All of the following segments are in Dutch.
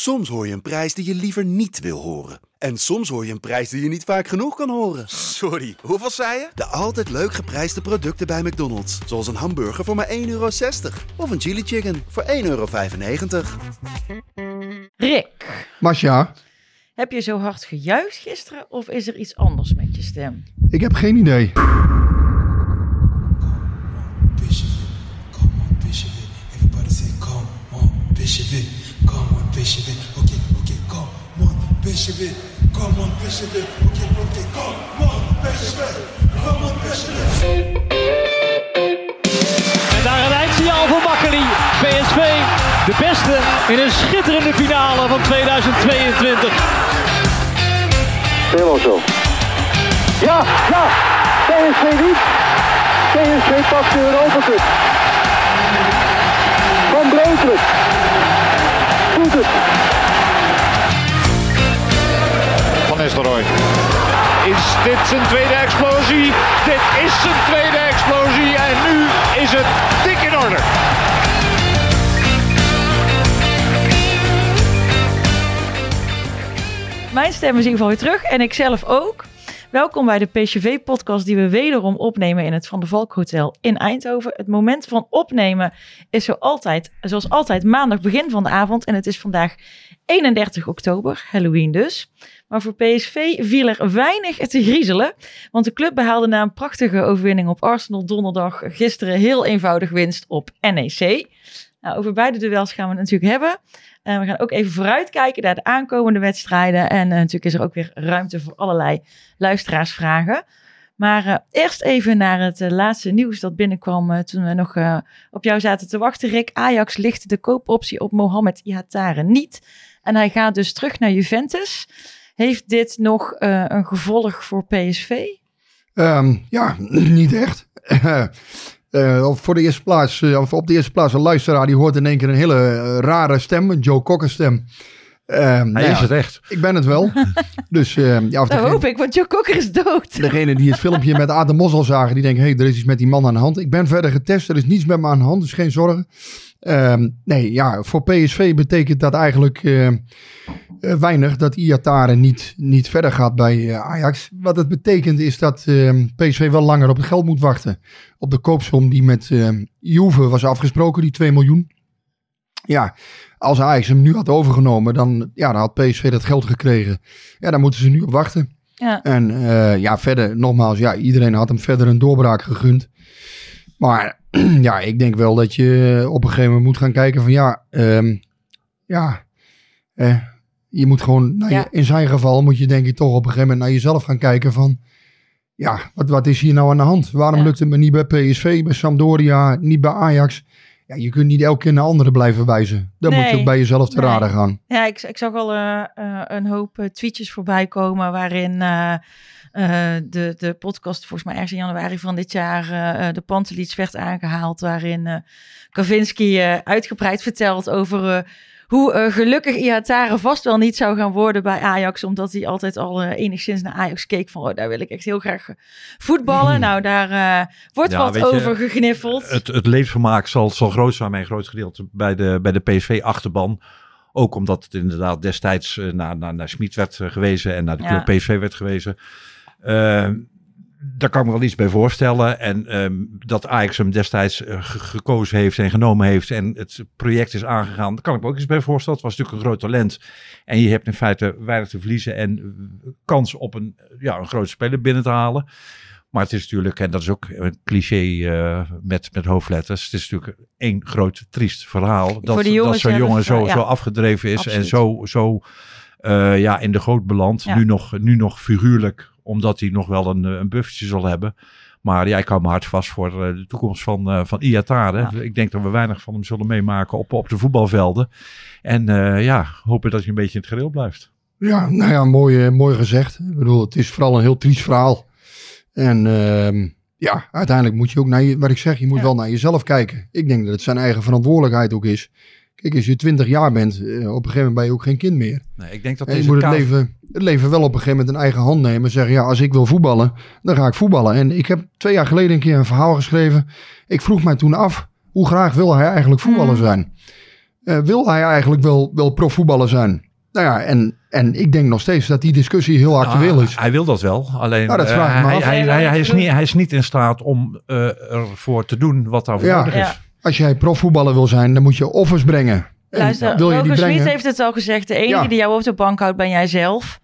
Soms hoor je een prijs die je liever niet wil horen. En soms hoor je een prijs die je niet vaak genoeg kan horen. Sorry, hoeveel zei je? De altijd leuk geprijsde producten bij McDonald's. Zoals een hamburger voor maar 1,60 euro. Of een chili chicken voor 1,95 euro. Rick, Masja, heb je zo hard gejuicht gisteren of is er iets anders met je stem? ik heb geen idee. Bishop it, come on, It. Everybody say, come on, it, come on, it. Okay, okay, come on, it, come on, it. En daar een eindsignaal voor Makkeli. PSV, de beste in een schitterende finale van 2022. Helemaal zo. Ja, ja. PSV niet. PSV pakt de Europa Cup. Van Breukelen. Van Nistelrooy. Is dit zijn tweede explosie? Dit is zijn tweede explosie en nu is het dik in orde. Mijn stem is in ieder geval weer terug en ik zelf ook. Welkom bij de PCV-podcast die we wederom opnemen in het Van der Valk Hotel in Eindhoven. Het moment van opnemen is zo altijd, zoals altijd maandag begin van de avond en het is vandaag 31 oktober, Halloween dus. Maar voor PSV viel er weinig te griezelen, want de club behaalde na een prachtige overwinning op Arsenal donderdag gisteren heel eenvoudig winst op NEC. Nou, over beide duels gaan we het natuurlijk hebben. En we gaan ook even vooruitkijken naar de aankomende wedstrijden. En eh, natuurlijk is er ook weer ruimte voor allerlei luisteraarsvragen. Maar eh, eerst even naar het eh, laatste nieuws dat binnenkwam eh, toen we nog eh, op jou zaten te wachten, Rick. Ajax licht de koopoptie op Mohamed Ihatare niet. En hij gaat dus terug naar Juventus. Heeft dit nog eh, een gevolg voor PSV? Ehm, ja, niet echt. Op voor de eerste plaats, eh, of op de eerste plaats een luisteraar die hoort in één keer een hele eh, rare stem, een Joe Cocker stem. Ehm, nou Hij is ja, het echt. Ik ben het wel. dus ehm, ja, of Dat degene, hoop ik, want Joe Cocker is dood. degene die het filmpje met de Mos zagen, die denken, hé, hey, er is iets met die man aan de hand. Ik ben verder getest, er is niets met me aan de hand, dus geen zorgen. Ehm, nee, ja, voor PSV betekent dat eigenlijk eh, eh, weinig dat Iatare niet, niet verder gaat bij eh, Ajax. Wat het betekent is dat ehm, PSV wel langer op het geld moet wachten. Op de koopsom die met Juve was afgesproken, die 2 miljoen. Ja, als Ajax hem nu had overgenomen, dan, ja, dan had PSV dat geld gekregen. Ja, daar moeten ze nu op wachten. Ja. En eh, ja, verder, nogmaals, ja, iedereen had hem verder een doorbraak gegund. Maar ja, ik denk wel dat je op een gegeven moment moet gaan kijken van ja, ehm, ja, eh, je moet gewoon, naar Ja. je, in zijn geval moet je denk ik toch op een gegeven moment naar jezelf gaan kijken van ja, wat, wat is hier nou aan de hand? Waarom Ja. lukt het me niet bij PSV, bij Sampdoria, niet bij Ajax? Ja, je kunt niet elke keer naar anderen blijven wijzen. Dan moet je ook bij jezelf te Nee. raden gaan. Ja, ik, ik zag al eh, eh, een hoop eh, tweetjes voorbij komen waarin de, de podcast volgens mij ergens in januari van dit jaar de Pantelits werd aangehaald. Waarin Kavinski eh, uitgebreid vertelt over hoe eh, gelukkig Iatare vast wel niet zou gaan worden bij Ajax. Omdat hij altijd al eh, enigszins naar Ajax keek van oh, daar wil ik echt heel graag voetballen. Nou, daar eh, wordt Ja, wat je, over gegniffeld. Het, het levensvermaak zal, zal groot zijn bij een groot gedeelte bij de, bij de PSV-achterban. Ook omdat het inderdaad destijds naar, naar, naar Smit werd gewezen en naar de Ja. PSV werd gewezen. Daar kan ik me wel iets bij voorstellen. En ehm, dat Ajax hem destijds eh, ge- gekozen heeft en genomen heeft en het project is aangegaan, daar kan ik me ook iets bij voorstellen. Het was natuurlijk een groot talent. En je hebt in feite weinig te verliezen en eh, kans op een, ja, een grote speler binnen te halen. Maar het is natuurlijk, en dat is ook een cliché eh, met, met hoofdletters, het is natuurlijk één groot triest verhaal. Dat, dat zo'n jongen zo, eh, ja. zo afgedreven is Absoluut. en zo, zo eh, ja, in de goot belandt. Ja. Nu, nog, nu nog figuurlijk, omdat hij nog wel een, eh, een buffertje zal hebben. Maar ja, ik hou me hard vast voor eh, de toekomst van, eh van Iatare. Ja. Ik denk dat we weinig van hem zullen meemaken op, op de voetbalvelden. En eh, ja, hopen dat hij een beetje in het gereel blijft. Ja, nou ja, mooi, mooi gezegd. Ik bedoel, het is vooral een heel triest verhaal. En ehm, ja, uiteindelijk moet je ook naar je, wat ik zeg, je moet Ja. wel naar jezelf kijken. Ik denk dat het zijn eigen verantwoordelijkheid ook is. Kijk, als je 20 jaar bent, eh, op een gegeven moment ben je ook geen kind meer. Nee, ik denk dat En je deze moet het kaas- leven, het leven wel op een gegeven moment in eigen hand nemen. Zeggen, ja, als ik wil voetballen, dan ga ik voetballen. En ik heb twee jaar geleden een keer een verhaal geschreven. Ik vroeg mij toen af, hoe graag wil hij eigenlijk voetballer Mhm. zijn? eh, wil hij eigenlijk wel, wel profvoetballer zijn? Nou ja, en, en ik denk nog steeds dat die discussie heel actueel Nou, is. Hij wil dat wel, alleen Nou, dat eh, vraag ik me hij, af. hij, hij, hij is niet, hij is niet in staat om eh, ervoor te doen wat daarvoor Ja. nodig is. Ja. Als jij profvoetballer wil zijn, dan moet je offers brengen. En Luister, wil je Roger brengen? heeft het al gezegd. De enige Ja. die jou op de bank houdt, ben jij zelf.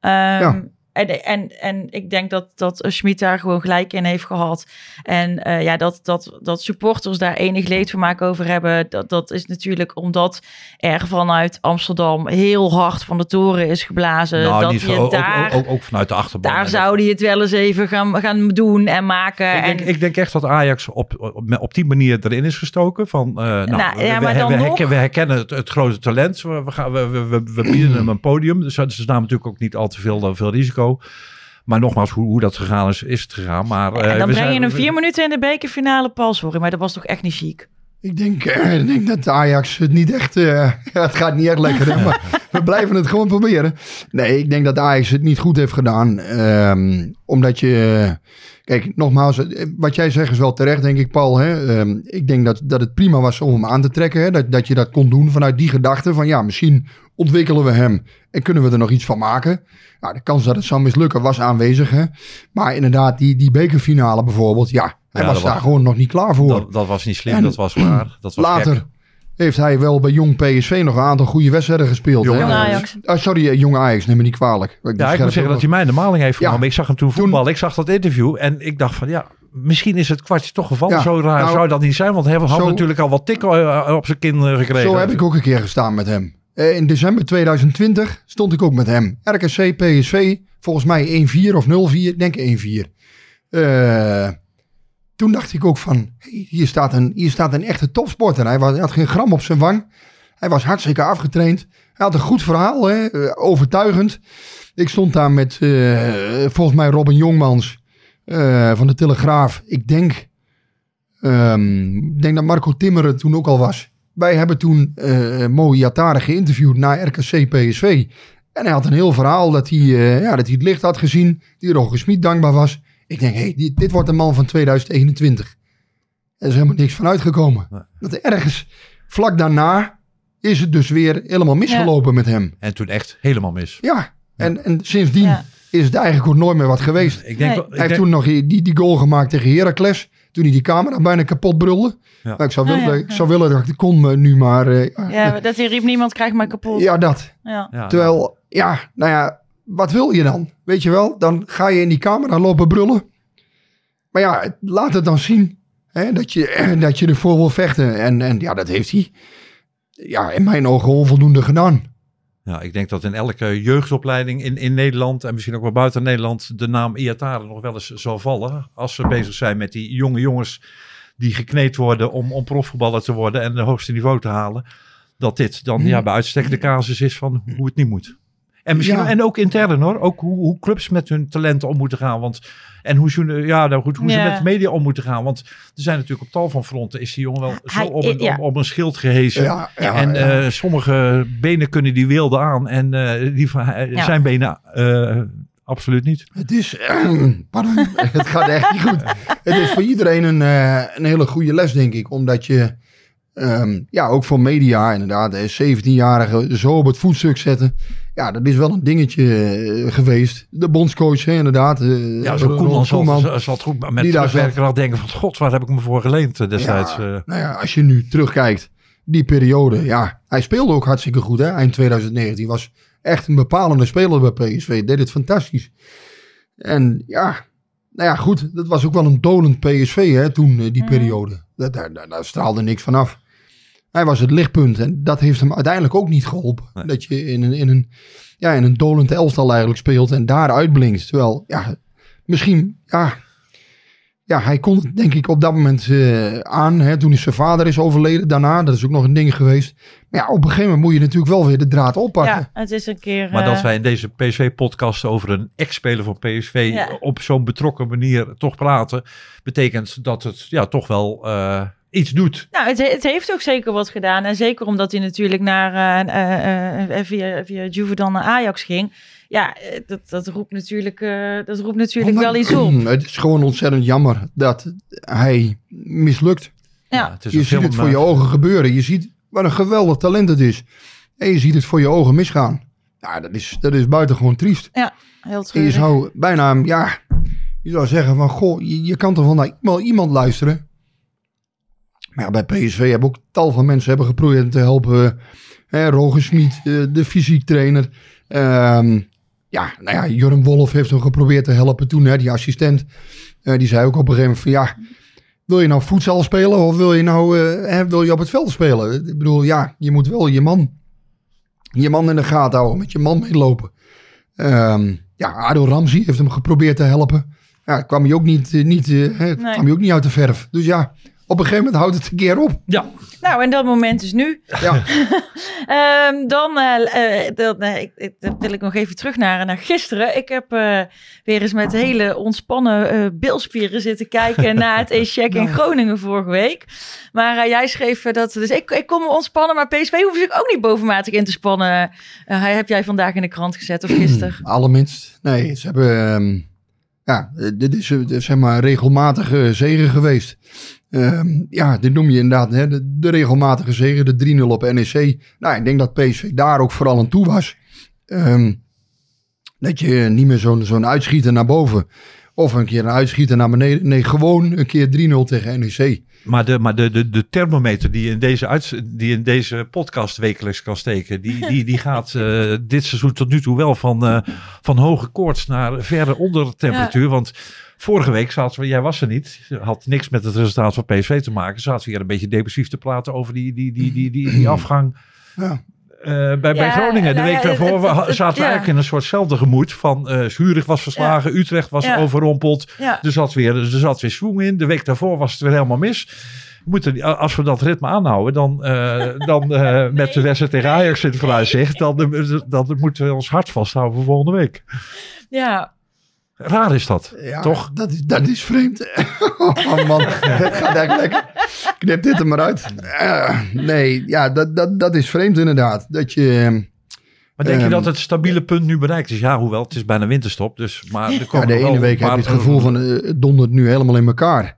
Ehm, Ja. En, en, en ik denk dat, dat Schmid daar gewoon gelijk in heeft gehad. En eh, ja, dat, dat, dat supporters daar enig leedvermaak over hebben, dat, dat is natuurlijk omdat er vanuit Amsterdam heel hard van de toren is geblazen. Nou, dat niet je zo, daar, ook, ook, ook vanuit de achterban. daar En zou hij het wel eens even gaan, gaan doen en maken. Ik denk, en, ik denk echt dat Ajax op, op, op die manier erin is gestoken. Van, eh, nou, Nou, ja, we, maar we, dan we, nog- herken- we herkennen het, het grote talent. We, we, gaan, we, we, we, we bieden hem een podium. Dus ze namen natuurlijk ook niet al te veel, veel risico. Maar nogmaals, hoe, hoe dat gegaan is, is het gegaan. Maar, eh, en dan we breng zijn- je hem we- vier minuten in de bekerfinale pas, sorry, maar dat was toch echt niet chic? Ik denk, eh, ik denk dat Ajax het niet echt... eh, het gaat niet echt lekker, hè, maar we blijven het gewoon proberen. Nee, ik denk dat Ajax het niet goed heeft gedaan. ehm, omdat je... Kijk, nogmaals, eh, wat jij zegt is wel terecht, denk ik, Paul. Hè? Ehm, ik denk dat, dat het prima was om hem aan te trekken. Hè? Dat, dat je dat kon doen vanuit die gedachte van... ja, misschien ontwikkelen we hem en kunnen we er nog iets van maken. Nou, de kans dat het zou mislukken was aanwezig. Hè? Maar inderdaad, die, die bekerfinale bijvoorbeeld... ja, hij Ja, was daar was- gewoon nog niet klaar voor. dat, dat was niet slim, En dat was waar. Dat was Later gek. heeft hij wel bij Jong PSV nog een aantal goede wedstrijden gespeeld. Jong hè? Ajax. Ah, sorry, eh, Jong Ajax, neem me niet kwalijk. Ik Ja, ik moet zeggen dat hij mij in de maling heeft Ja. genomen. Ik zag hem toen Toen- voetballen. Ik zag dat interview en ik dacht van ja, misschien is het kwartje toch gevallen. Ja, Zo raar nou, zou dat niet zijn, want hij had zo- natuurlijk al wat tikken eh, op zijn kin eh, gekregen. Zo heb ik ook een keer gestaan met hem. Eh, In december 2020 stond ik ook met hem. RKC, PSV, volgens mij 1-4 of 0-4, ik denk 1-4. Eh, toen dacht ik ook van, hier, staat een, hier staat een echte topsporter. Hij, was, had geen gram op zijn wang. Hij was hartstikke afgetraind. Hij had een goed verhaal, hè, eh, overtuigend. Ik stond daar met volgens mij Robin Jongmans van de Telegraaf. Ik denk, ehm, ik denk dat Marco Timmer het toen ook al was. Wij hebben toen eh Mo Iatare geïnterviewd naar RKC PSV. En hij had een heel verhaal dat hij, eh, ja, dat hij het licht had gezien. Die Roger Smit dankbaar was. Ik denk, hey, dit, dit wordt de man van 2021. Er is helemaal niks van uitgekomen. Nee. Dat ergens vlak daarna is het dus weer helemaal misgelopen met hem. En toen echt helemaal mis. Ja, en, en sindsdien Ja. is het eigenlijk ook nooit meer wat geweest. Ik denk, Nee. wel- ik Hij heeft denk- toen nog die, die goal gemaakt tegen Heracles. Toen hij die camera bijna kapot brulde. Ja. Nou, ik, zou willen, ja, ik zou willen dat ik kon me nu, maar... eh, Ja, dat hij riep, niemand krijgt mij kapot. ja, dat. Terwijl, ja, nou ja, wat wil je dan? Weet je wel, dan ga je in die camera lopen brullen. Maar ja, laat het dan zien hè, dat, je, dat je ervoor wil vechten. En, en ja, dat heeft hij ja, in mijn ogen onvoldoende gedaan. Ja, ik denk dat in elke jeugdopleiding in, in Nederland en misschien ook wel buiten Nederland de naam Iatare nog wel eens zal vallen. Als ze bezig zijn met die jonge jongens die gekneed worden om, om profvoetballer te worden en het hoogste niveau te halen. Dat dit dan ja, bij uitstek de casus is van hoe het niet moet. En, misschien, Ja. en ook intern hoor. Ook hoe, hoe clubs met hun talenten om moeten gaan. Want, en hoe, ze, ja, nou goed, hoe ze met de media om moeten gaan. Want er zijn natuurlijk op tal van fronten is die jongen wel zo op een, ja. op, op een schild gehezen. Ja, ja, en ja. eh, sommige benen kunnen die wilde aan en eh, die van, eh, zijn benen eh, absoluut niet. Het is, pardon, het gaat echt niet goed. Het is voor iedereen een, eh, een hele goede les, denk ik. Omdat je, ehm, ja, ook voor media inderdaad, de 17-jarigen zo op het voetstuk zetten. Ja, dat is wel een dingetje eh, geweest. De bondscoach, hè, inderdaad. eh, Ja, zo'n Koeman Koeman. zal, zal het goed met Die daar terugwerken denken van god, waar heb ik me voor geleend eh, destijds. Ja, eh. nou ja, als je nu terugkijkt, die periode, ja, hij speelde ook hartstikke goed, hè, eind 2019. Was echt een bepalende speler bij PSV, deed het fantastisch. En ja, nou ja, goed, dat was ook wel een dolend PSV, hè, toen, die Mhm. periode. Dat, daar, daar, daar straalde niks van af. Hij was het lichtpunt en dat heeft hem uiteindelijk ook niet geholpen. Nee. Dat je in een, in, een, ja, in een dolend elftal eigenlijk speelt en daar uitblinkt. Terwijl, ja, misschien, ja, ja, hij kon het denk ik op dat moment eh, aan. Hè, toen is zijn vader is overleden daarna. Dat is ook nog een ding geweest. Maar ja, op een gegeven moment moet je natuurlijk wel weer de draad oppakken. Ja, het is een keer... Maar eh, dat wij in deze PSV-podcast over een ex-speler van PSV Ja. op zo'n betrokken manier toch praten, betekent dat het ja, toch wel eh, iets doet. Nou, het, het heeft ook zeker wat gedaan. En zeker omdat hij natuurlijk naar, eh, eh, eh, via, via Juve dan naar Ajax ging. Ja, eh, dat, dat roept natuurlijk, eh, dat roept natuurlijk Maar- wel iets op. Het is gewoon ontzettend jammer dat hij mislukt. Ja. het is Je ziet het voor je ogen gebeuren. Je ziet Wat een geweldig talent het is. En je ziet het voor je ogen misgaan. Ja, dat is, dat is buitengewoon triest. Heel En je zou bijna, ja, je zou zeggen van, goh, je, je kan toch wel naar iemand, iemand luisteren. Maar ja, bij PSV hebben ook tal van mensen hebben geprobeerd te helpen. Hè, Roger Smit, eh, de fysiek trainer. Ehm, ja, nou ja, Wolf heeft hem geprobeerd te helpen toen, hè, die assistent. Eh, die zei ook op een gegeven moment van, ja, wil je nou voedsel spelen of wil je nou, eh, hè, wil je op het veld spelen? Ik bedoel, ja, je moet wel je man, je man in de gaten houden, met je man meelopen. Ehm, ja, Ado Ramzi heeft hem geprobeerd te helpen. Ja, het kwam hij ook niet, niet, hè, het Nee. kwam hij ook niet uit de verf. Dus ja, op een gegeven moment houdt het een keer op. Ja, Nou, en dat moment is nu. Ja, Ehm, dan eh, eh, dat, eh, ik, ik, dat wil ik nog even terug naar, naar gisteren. Ik heb eh, weer eens met hele ontspannen eh bilspieren zitten kijken naar het E-check in Groningen vorige week. Maar jij schreef dat, dus ik, ik kon me ontspannen, maar PSV hoeft zich ook niet bovenmatig in te spannen. Hij heb jij vandaag in de krant gezet of gisteren? allerminst. Nee, ze hebben, ehm, ja, dit is zeg maar een regelmatige zegen geweest. Ehm, ja, dit noem je inderdaad hè, de, regelmatige zegen, de 3-0 op NEC. Nou, ik denk dat PSV daar ook vooral aan toe was. Ehm, dat je niet meer zo'n zo'n uitschieter naar boven of een keer een uitschieter naar beneden. Nee, gewoon een keer 3-0 tegen NEC. maar, de, maar de, de, de thermometer die je in deze, uits- die in deze podcast wekelijks kan steken, die, die, die gaat eh, dit seizoen tot nu toe wel van, eh, van hoge koorts naar verre onder temperatuur. Want vorige week zaten we, jij was er niet, had niks met het resultaat van PSV te maken. Zaten we hier een beetje depressief te praten over die, die, die, die, die, die afgang. Ja. Eh, bij, bij Groningen. De nou week ja, daarvoor het- we- het- het- zaten we ja. eigenlijk in een soortzelfde gemoed. Van eh Zurich was verslagen, Utrecht was Ja. overrompeld. Ja. Er zat weer, er zat weer swoon in. De week daarvoor was het weer helemaal mis. Moeten, als we dat ritme aanhouden, dan, eh, dan eh, met de wedstrijd tegen Ajax in het vooruitzicht, dan, dan, dan moeten we ons hart vasthouden voor volgende week. Ja, Raar is dat, Ja, toch? Dat is, dat is vreemd. oh man, het gaat eigenlijk lekker. Knip dit er maar uit. Eh, nee, ja, dat, dat, dat is vreemd inderdaad. Dat je... ehm, Maar denk je Ehm, dat het stabiele punt nu bereikt is? Ja, hoewel, het is bijna winterstop. Dus, maar er Ja, de ene week heb je het gevoel van eh, het dondert nu helemaal in elkaar.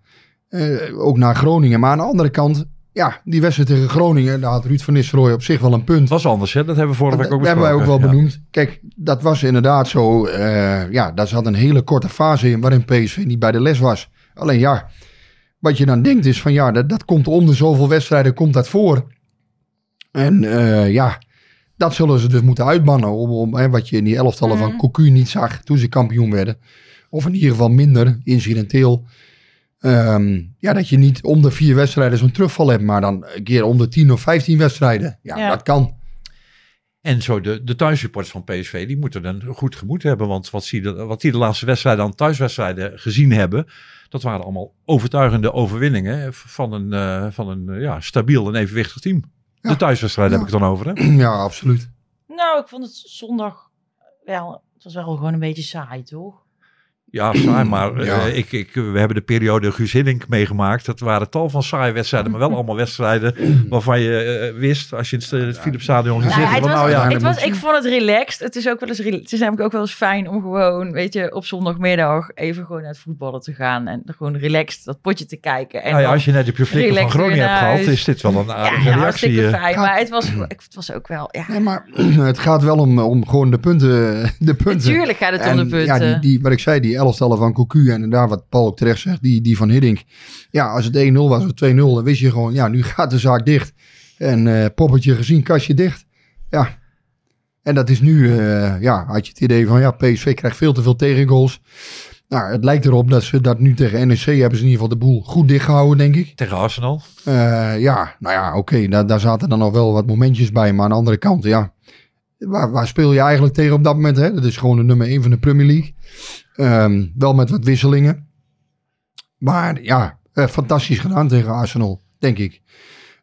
Eh, ook naar Groningen. Maar aan de andere kant, ja, die wedstrijd tegen Groningen, daar had Ruud van Nistelrooy op zich wel een punt. Was anders, hè? Dat hebben we vorige Dat, week ook dat hebben wij ook wel besproken. Ja. benoemd. Kijk, dat was inderdaad zo. eh, ja, daar zat een hele korte fase in waarin PSV niet bij de les was. Alleen ja, wat je dan denkt is van ja, dat, dat komt om de zoveel wedstrijden, komt dat voor. En eh, ja, dat zullen ze dus moeten uitbannen. Om, om, hè, wat je in die elftallen van Cocu niet zag toen ze kampioen werden. Of in ieder geval minder, incidenteel. Ehm, ja, dat je niet om de vier wedstrijden zo'n terugval hebt, maar dan een keer om de tien of vijftien wedstrijden. Ja, Ja. dat kan. En zo de, de thuissupporters van PSV, die moeten een goed gemoed hebben. Want wat, zie je, wat die de laatste wedstrijden aan thuiswedstrijden gezien hebben, dat waren allemaal overtuigende overwinningen van een, eh, van een ja, stabiel en evenwichtig team. Ja. De thuiswedstrijden Ja. heb ik dan over. Hè? Ja, absoluut. nou, ik vond het zondag wel, het was wel gewoon een beetje saai, toch? Ja, saai, maar eh, Ja. ik, ik, we hebben de periode Guus Hiddink meegemaakt. Dat waren tal van saaie wedstrijden, maar wel allemaal wedstrijden waarvan je eh, wist, als je in het, het Philipsstadion ging Nou, zitten, nou ja, het was, ik vond het relaxed. Het is ook wel eens, het is namelijk ook wel eens fijn om gewoon, weet je, op zondagmiddag even gewoon naar het voetballen te gaan en gewoon relaxed dat potje te kijken. En nou ja, als je net de flikker van Groningen hebt gehad, is dit wel een ja, aardige ja, reactie. hartstikke eh. fijn. Maar het was, het was ook wel, ja. Nee, maar het gaat wel om, om gewoon de punten. De punten. Natuurlijk gaat het om de En punten. Ja, die, die, wat ik zei, die elftallen van Cocu en daar wat Paul ook terecht zegt, die, die van Hiddink. Ja, als het 1-0 was of 2-0, dan wist je gewoon, ja, nu gaat de zaak dicht. En eh, poppetje gezien, kastje dicht. Ja. En dat is nu, eh, ja, had je het idee van, ja, PSV krijgt veel te veel tegengoals. Nou, het lijkt erop dat ze dat nu tegen NEC hebben ze in ieder geval de boel goed dichtgehouden, denk ik. Tegen Arsenal. Eh, ja, nou ja, oké, daar, daar zaten dan nog wel wat momentjes bij. Maar aan de andere kant, ja, waar, waar speel je eigenlijk tegen op dat moment? Hè? Dat is gewoon de nummer 1 van de Premier League. Ehm, wel met wat wisselingen. Maar ja, eh, fantastisch gedaan tegen Arsenal, denk ik.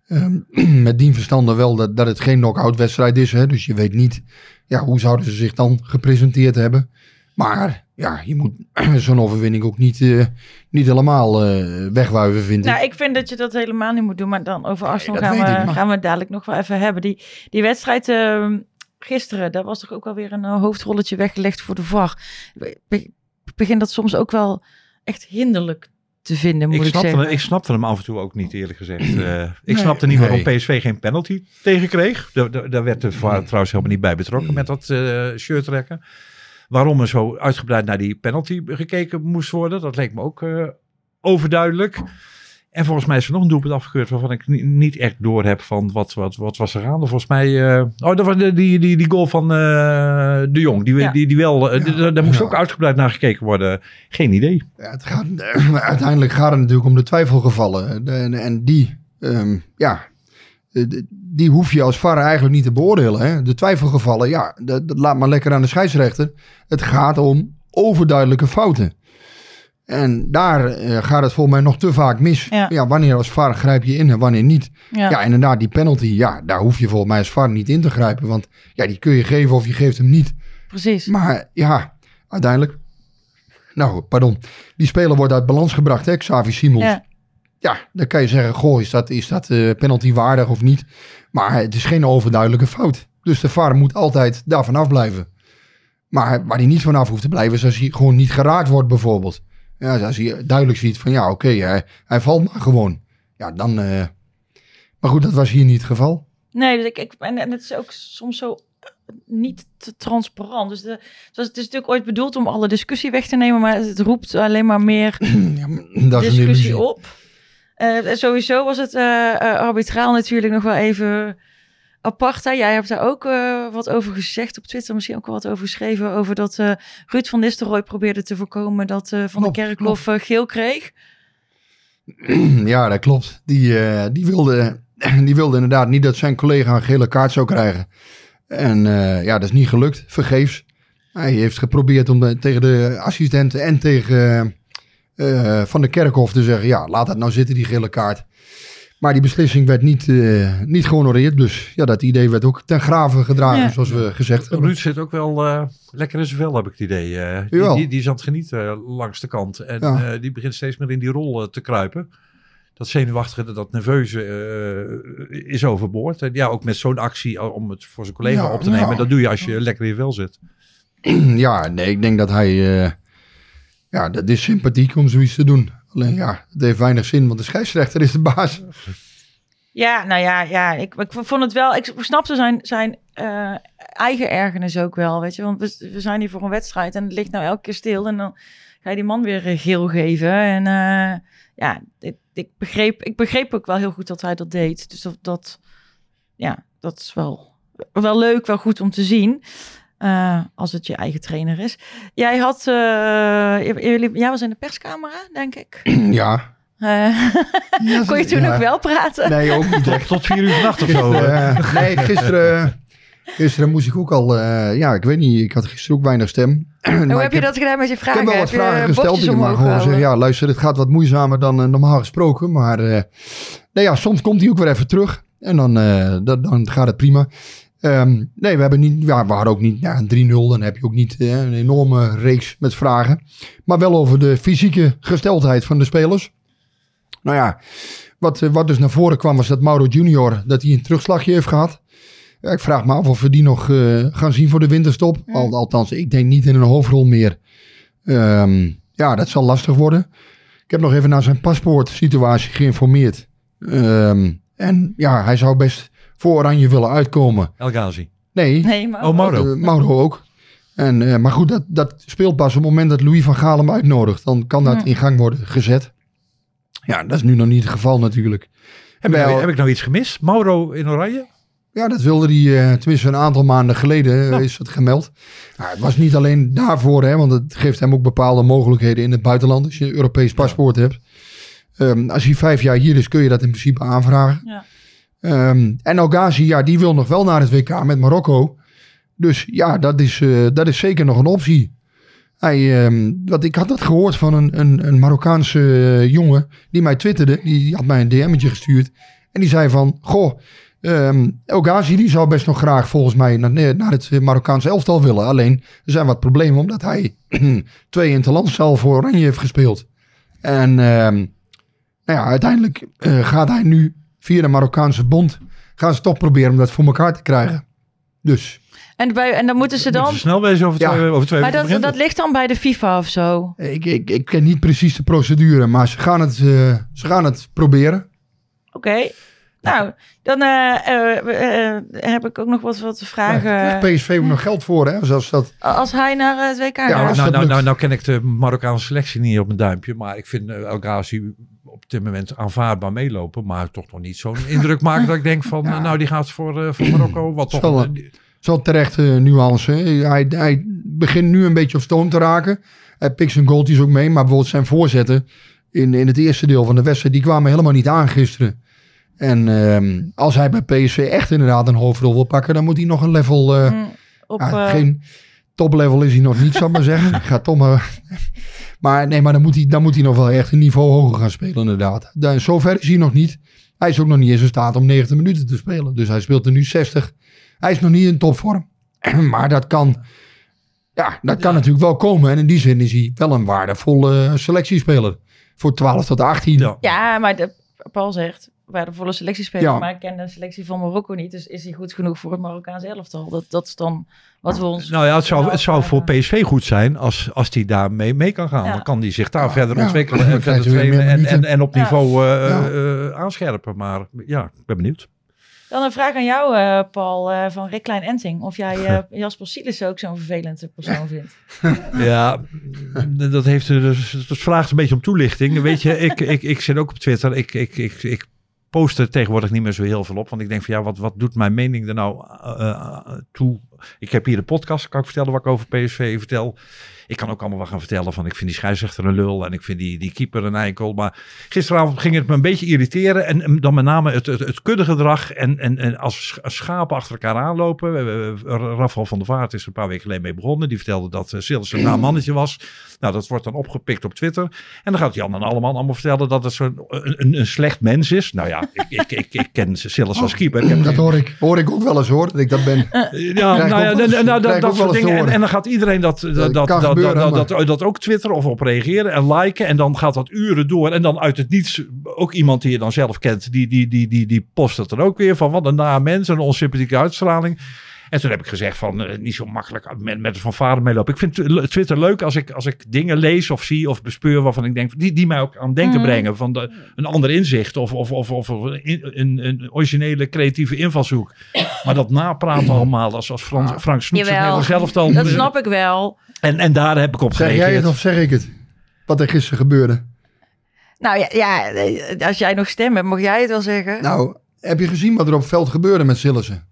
Ehm, met dien verstande wel dat, dat het geen knock-out wedstrijd is. Hè? Dus je weet niet, ja, hoe zouden ze zich dan gepresenteerd hebben. Maar ja, je moet zo'n overwinning ook niet, eh, niet helemaal eh, wegwuiven, vind ik. Nou, ik vind dat je dat helemaal niet moet doen. Maar dan over Arsenal gaan, ik, we, maar- gaan we het dadelijk nog wel even hebben. Die, die wedstrijd ehm, gisteren, daar was toch ook alweer een eh, hoofdrolletje weggelegd voor de VAR. Ik be- begin dat soms ook wel echt hinderlijk te vinden, moet Ik ik, snapte, zeggen. hem, ik snapte hem af en toe ook niet, eerlijk gezegd. Eh, ik Nee, snapte niet waarom nee. PSV geen penalty tegen kreeg. Daar, daar, daar werd de VAR trouwens helemaal niet bij betrokken met dat eh shirt trekken. Waarom er zo uitgebreid naar die penalty gekeken moest worden, dat leek me ook eh, overduidelijk. En volgens mij is er nog een doelpunt afgekeurd waarvan ik ni- niet echt door heb van wat, wat, wat was er aan. Volgens mij, eh, oh, dat was de, die, die, die goal van eh, De Jong. Die, Ja. die, die wel, eh, Ja. daar moest Ja. ook uitgebreid naar gekeken worden. Geen idee. Ja, het gaat, uiteindelijk gaat het natuurlijk om de twijfelgevallen. De- en, en die, ehm, ja, de- die hoef je als VAR eigenlijk niet te beoordelen. Hè? De twijfelgevallen, ja, dat, dat laat maar lekker aan de scheidsrechter. Het gaat om overduidelijke fouten. En daar eh, gaat het volgens mij nog te vaak mis. Ja. Ja. wanneer als VAR grijp je in en wanneer niet. Ja. Ja. inderdaad, die penalty, ja, daar hoef je volgens mij als VAR niet in te grijpen. Want ja, die kun je geven of je geeft hem niet. Precies. Maar ja, uiteindelijk. Nou, pardon. Die speler wordt uit balans gebracht, hè, Xavi Simons. Ja. Ja. dan kan je zeggen, goh, is dat, is dat eh, penalty waardig of niet? Maar het is geen overduidelijke fout. Dus de VAR moet altijd daarvan afblijven. Maar waar hij niet vanaf hoeft te blijven, is als hij gewoon niet geraakt wordt bijvoorbeeld. Ja, als hij duidelijk ziet van, ja, oké, hij, hij valt maar gewoon. Ja, dan... eh, Maar goed, dat was hier niet het geval. Nee, dus ik, ik, en, en het is ook soms zo eh, niet te transparant. Dus de, het, was, het is natuurlijk ooit bedoeld om alle discussie weg te nemen, maar het roept alleen maar meer Ja, maar discussie op. Eh, sowieso was het arbitraal natuurlijk nog wel even apart. Hè? Jij hebt daar ook eh, wat over gezegd op Twitter, misschien ook wel wat over geschreven, over dat eh, Ruud van Nistelrooy probeerde te voorkomen dat eh, Van der Kerkhoff eh, geel kreeg. Ja, dat klopt. Die, die, wilde, die wilde inderdaad niet dat zijn collega een gele kaart zou krijgen. En ja, dat is niet gelukt, vergeefs. Hij heeft geprobeerd om de- tegen de assistenten en tegen Van de Kerkhof te zeggen... ja, laat dat nou zitten, die gele kaart. Maar die beslissing werd niet, eh, niet gehonoreerd. Dus ja, dat idee werd ook ten graven gedragen, Ja. zoals we gezegd hebben. Ruud zit ook wel eh, lekker in zijn vel, heb ik het idee. Eh, die, die, die is aan het genieten langs de kant. En Ja. eh, die begint steeds meer in die rol te kruipen. Dat zenuwachtige, dat nerveuze eh, is overboord. En ja, ook met zo'n actie om het voor zijn collega Ja, op te nemen. ja. Dat doe je als je lekker in je vel zit. Ja, nee, ik denk dat hij... eh, ja, dat is sympathiek om zoiets te doen. Alleen ja, het heeft weinig zin, want de scheidsrechter is de baas. Ja, nou ja, ja ik, ik vond het wel. Ik snapte zijn, zijn eh, eigen ergernis ook wel. Weet je, want we, zijn hier voor een wedstrijd en het ligt nou elke keer stil. En dan ga je die man weer geel geven. En eh, ja, ik, ik, begreep, ik begreep ook wel heel goed dat hij dat deed. Dus dat, dat ja, dat is wel, wel leuk, wel goed om te zien. Eh, als het je eigen trainer is. Jij had, eh, jullie, jij was in de perscamera, denk ik. ja. Eh, kon je toen ja. ook wel praten? Nee, ook niet echt. Tot vier uur vannacht of zo. Gisteren, nee, gisteren, gisteren moest ik ook al... eh, ja, ik weet niet, ik had gisteren ook weinig stem. Hoe heb ik je dat gedaan met je Ik vragen? heb wel wat Heb je vragen gesteld. Ik heb maar gewoon zeggen, ja, luister, het gaat wat moeizamer dan normaal gesproken. Maar eh nee, ja, soms komt hij ook weer even terug. En dan, eh, dan, dan gaat het prima. Ehm, nee, we hebben niet, ja, we hadden ook niet ja, een 3-0. Dan heb je ook niet eh, een enorme reeks met vragen. Maar wel over de fysieke gesteldheid van de spelers. Nou ja, wat, eh, wat dus naar voren kwam was dat Mauro Junior dat hij een terugslagje heeft gehad. Ja, ik vraag me af of we die nog eh, gaan zien voor de winterstop. Al, althans, ik denk niet in een hoofdrol meer. Ehm, ja, dat zal lastig worden. Ik heb nog even naar zijn paspoortsituatie geïnformeerd. Ehm, en ja, hij zou best voor Oranje willen uitkomen. El Ghazi. Nee, Nee, maar Oh, Mauro. eh, Mauro ook. En, eh, maar goed, dat, dat speelt pas op het moment dat Louis van Gaal hem uitnodigt. Dan kan dat Ja. in gang worden gezet. Ja, dat is nu nog niet het geval natuurlijk. Heb, ik nou, heb ik nou iets gemist? Mauro in Oranje? Ja, dat wilde hij, eh, tenminste een aantal maanden geleden is het gemeld. Het was niet alleen daarvoor, hè, want het geeft hem ook bepaalde mogelijkheden in het buitenland. Als je een Europees paspoort hebt. Ehm, als hij vijf jaar hier is, kun je dat in principe aanvragen. Ja. Ehm, en Algazi, ja, die wil nog wel naar het WK met Marokko. Dus ja, dat is, eh, dat is zeker nog een optie. Hij, ehm, ik had dat gehoord van een, een, een Marokkaanse eh, jongen die mij twitterde. Die had mij een DM'tje gestuurd. En die zei van, goh, ehm El Ghazi die zou best nog graag volgens mij naar, naar het Marokkaanse elftal willen. Alleen, er zijn wat problemen omdat hij twee interlands al voor Oranje heeft gespeeld. En nou ja, uiteindelijk eh, gaat hij nu via de Marokkaanse bond... gaan ze toch proberen om dat voor elkaar te krijgen. Dus, En, bij, en dan moeten ze dan... Moeten ze snel wezen over Ja. twee, over twee Maar weken dat, dat ligt dan bij de FIFA of zo. Ik, ik, ik ken niet precies de procedure, maar ze gaan het, eh, ze gaan het proberen. Oké. Nou, dan eh, eh, heb ik ook nog wat, wat vragen. PSV nog geld voor, hè? Zoals dat, Als hij naar het WK Ja, gaat. als Nou, nou, nou, nou ken ik de Marokkaanse selectie niet op mijn duimpje. Maar ik vind uh, El Ghazi op dit moment aanvaardbaar meelopen. Maar toch nog niet zo'n indruk maken dat ik denk van... nou, die gaat voor, eh, voor Marokko. Wat toch... Zal, eh, Zo terecht eh, nuance. hè. Hij, hij begint nu een beetje op stoom te raken. Hij pikt zijn goaltjes ook mee. Maar bijvoorbeeld zijn voorzetten in, in het eerste deel van de wedstrijd... die kwamen helemaal niet aan gisteren. En ehm, als hij bij PSV echt inderdaad een hoofdrol wil pakken... dan moet hij nog een level... eh, Mm, op, eh, geen toplevel is hij nog niet, zal ik maar zeggen. Ik ga toch maar... Maar nee, maar dan moet, hij, dan moet hij nog wel echt een niveau hoger gaan spelen inderdaad. Dan, zover is hij nog niet. Hij is ook nog niet eens in staat om 90 minuten te spelen. Dus hij speelt er nu 60. Hij is nog niet in topvorm. maar dat kan, ja, dat kan natuurlijk wel komen. En in die zin is hij wel een waardevolle selectiespeler. Voor 12 tot 18. Ja. Ja, maar de, Paul zegt, waardevolle selectiespeler, Ja. maar ik ken de selectie van Marokko niet. Dus is hij goed genoeg voor het Marokkaanse elftal? Dat, dat is dan wat we ons... Nou ja, het zou, het zou voor. PSV goed zijn als, als hij daarmee mee kan gaan. Ja. Dan kan hij zich daar verder ja. ontwikkelen en verder trainen en, en, en op Ja. niveau eh, eh, aanscherpen. Maar ja, ik ben benieuwd. Dan een vraag aan jou, eh, Paul, eh, van Rick Klein Enting. Of jij eh, Jasper Silis ook zo'n vervelende persoon vindt. Ja, dat heeft er dus. Dat vraagt een beetje om toelichting. Weet je, ik, ik, ik zit ook op Twitter. Ik, ik, ik, ik post er tegenwoordig niet meer zo heel veel op. Want ik denk van ja, wat, wat doet mijn mening er nou eh, eh, toe? Ik heb hier de podcast, kan ik vertellen wat ik over PSV vertel. Ik kan ook allemaal wat gaan vertellen van ik vind die scheidsrechter een lul en ik vind die, die keeper een eikel. Maar gisteravond ging het me een beetje irriteren. En, dan met name het, het, het kuddegedrag en, en, en als sch- schapen achter elkaar aanlopen. Eh, eh, Rafael van der Vaart is er een paar weken geleden mee begonnen. Die vertelde dat uh, Sils een naam mannetje was. Nou, dat wordt dan opgepikt op Twitter. En dan gaat Jan en allemaal allemaal vertellen dat het zo'n een, een, slecht mens is. Nou ja, ik, ik, ik, ik ken Silas als keeper. Ik heb Dat hoor ik, hoor ik ook wel eens hoor, dat ik dat ben. ja, nou ja, wel nou, nou, ik dat, dat wel soort dingen. En, dan gaat iedereen dat, dat, Dat dat, dat, dat, dat, dat ook twitteren of op reageren en liken. En dan gaat dat uren door. En dan uit het niets ook iemand die je dan zelf kent, die, die, die, die, die post het dan ook weer van wat een na mens, een onsympathieke uitstraling. En toen heb ik gezegd van eh, niet zo makkelijk met, met van vader meelopen. Ik vind tw- Twitter leuk als ik, als ik dingen lees of zie of bespeur waarvan ik denk, die, die mij ook aan denken Mhm. brengen. Van de, een ander inzicht of, of, of, of een, een, originele creatieve invalshoek. Maar dat napraten allemaal als, als Frans, Frank hele zelf al. Dat snap ik wel. En, en daar heb ik op Zeg jij het of zeg ik het? Wat er gisteren gebeurde. Nou ja, ja, als jij nog stem hebt, mag jij het wel zeggen. Nou, heb je gezien wat er op het veld gebeurde met Sillissen?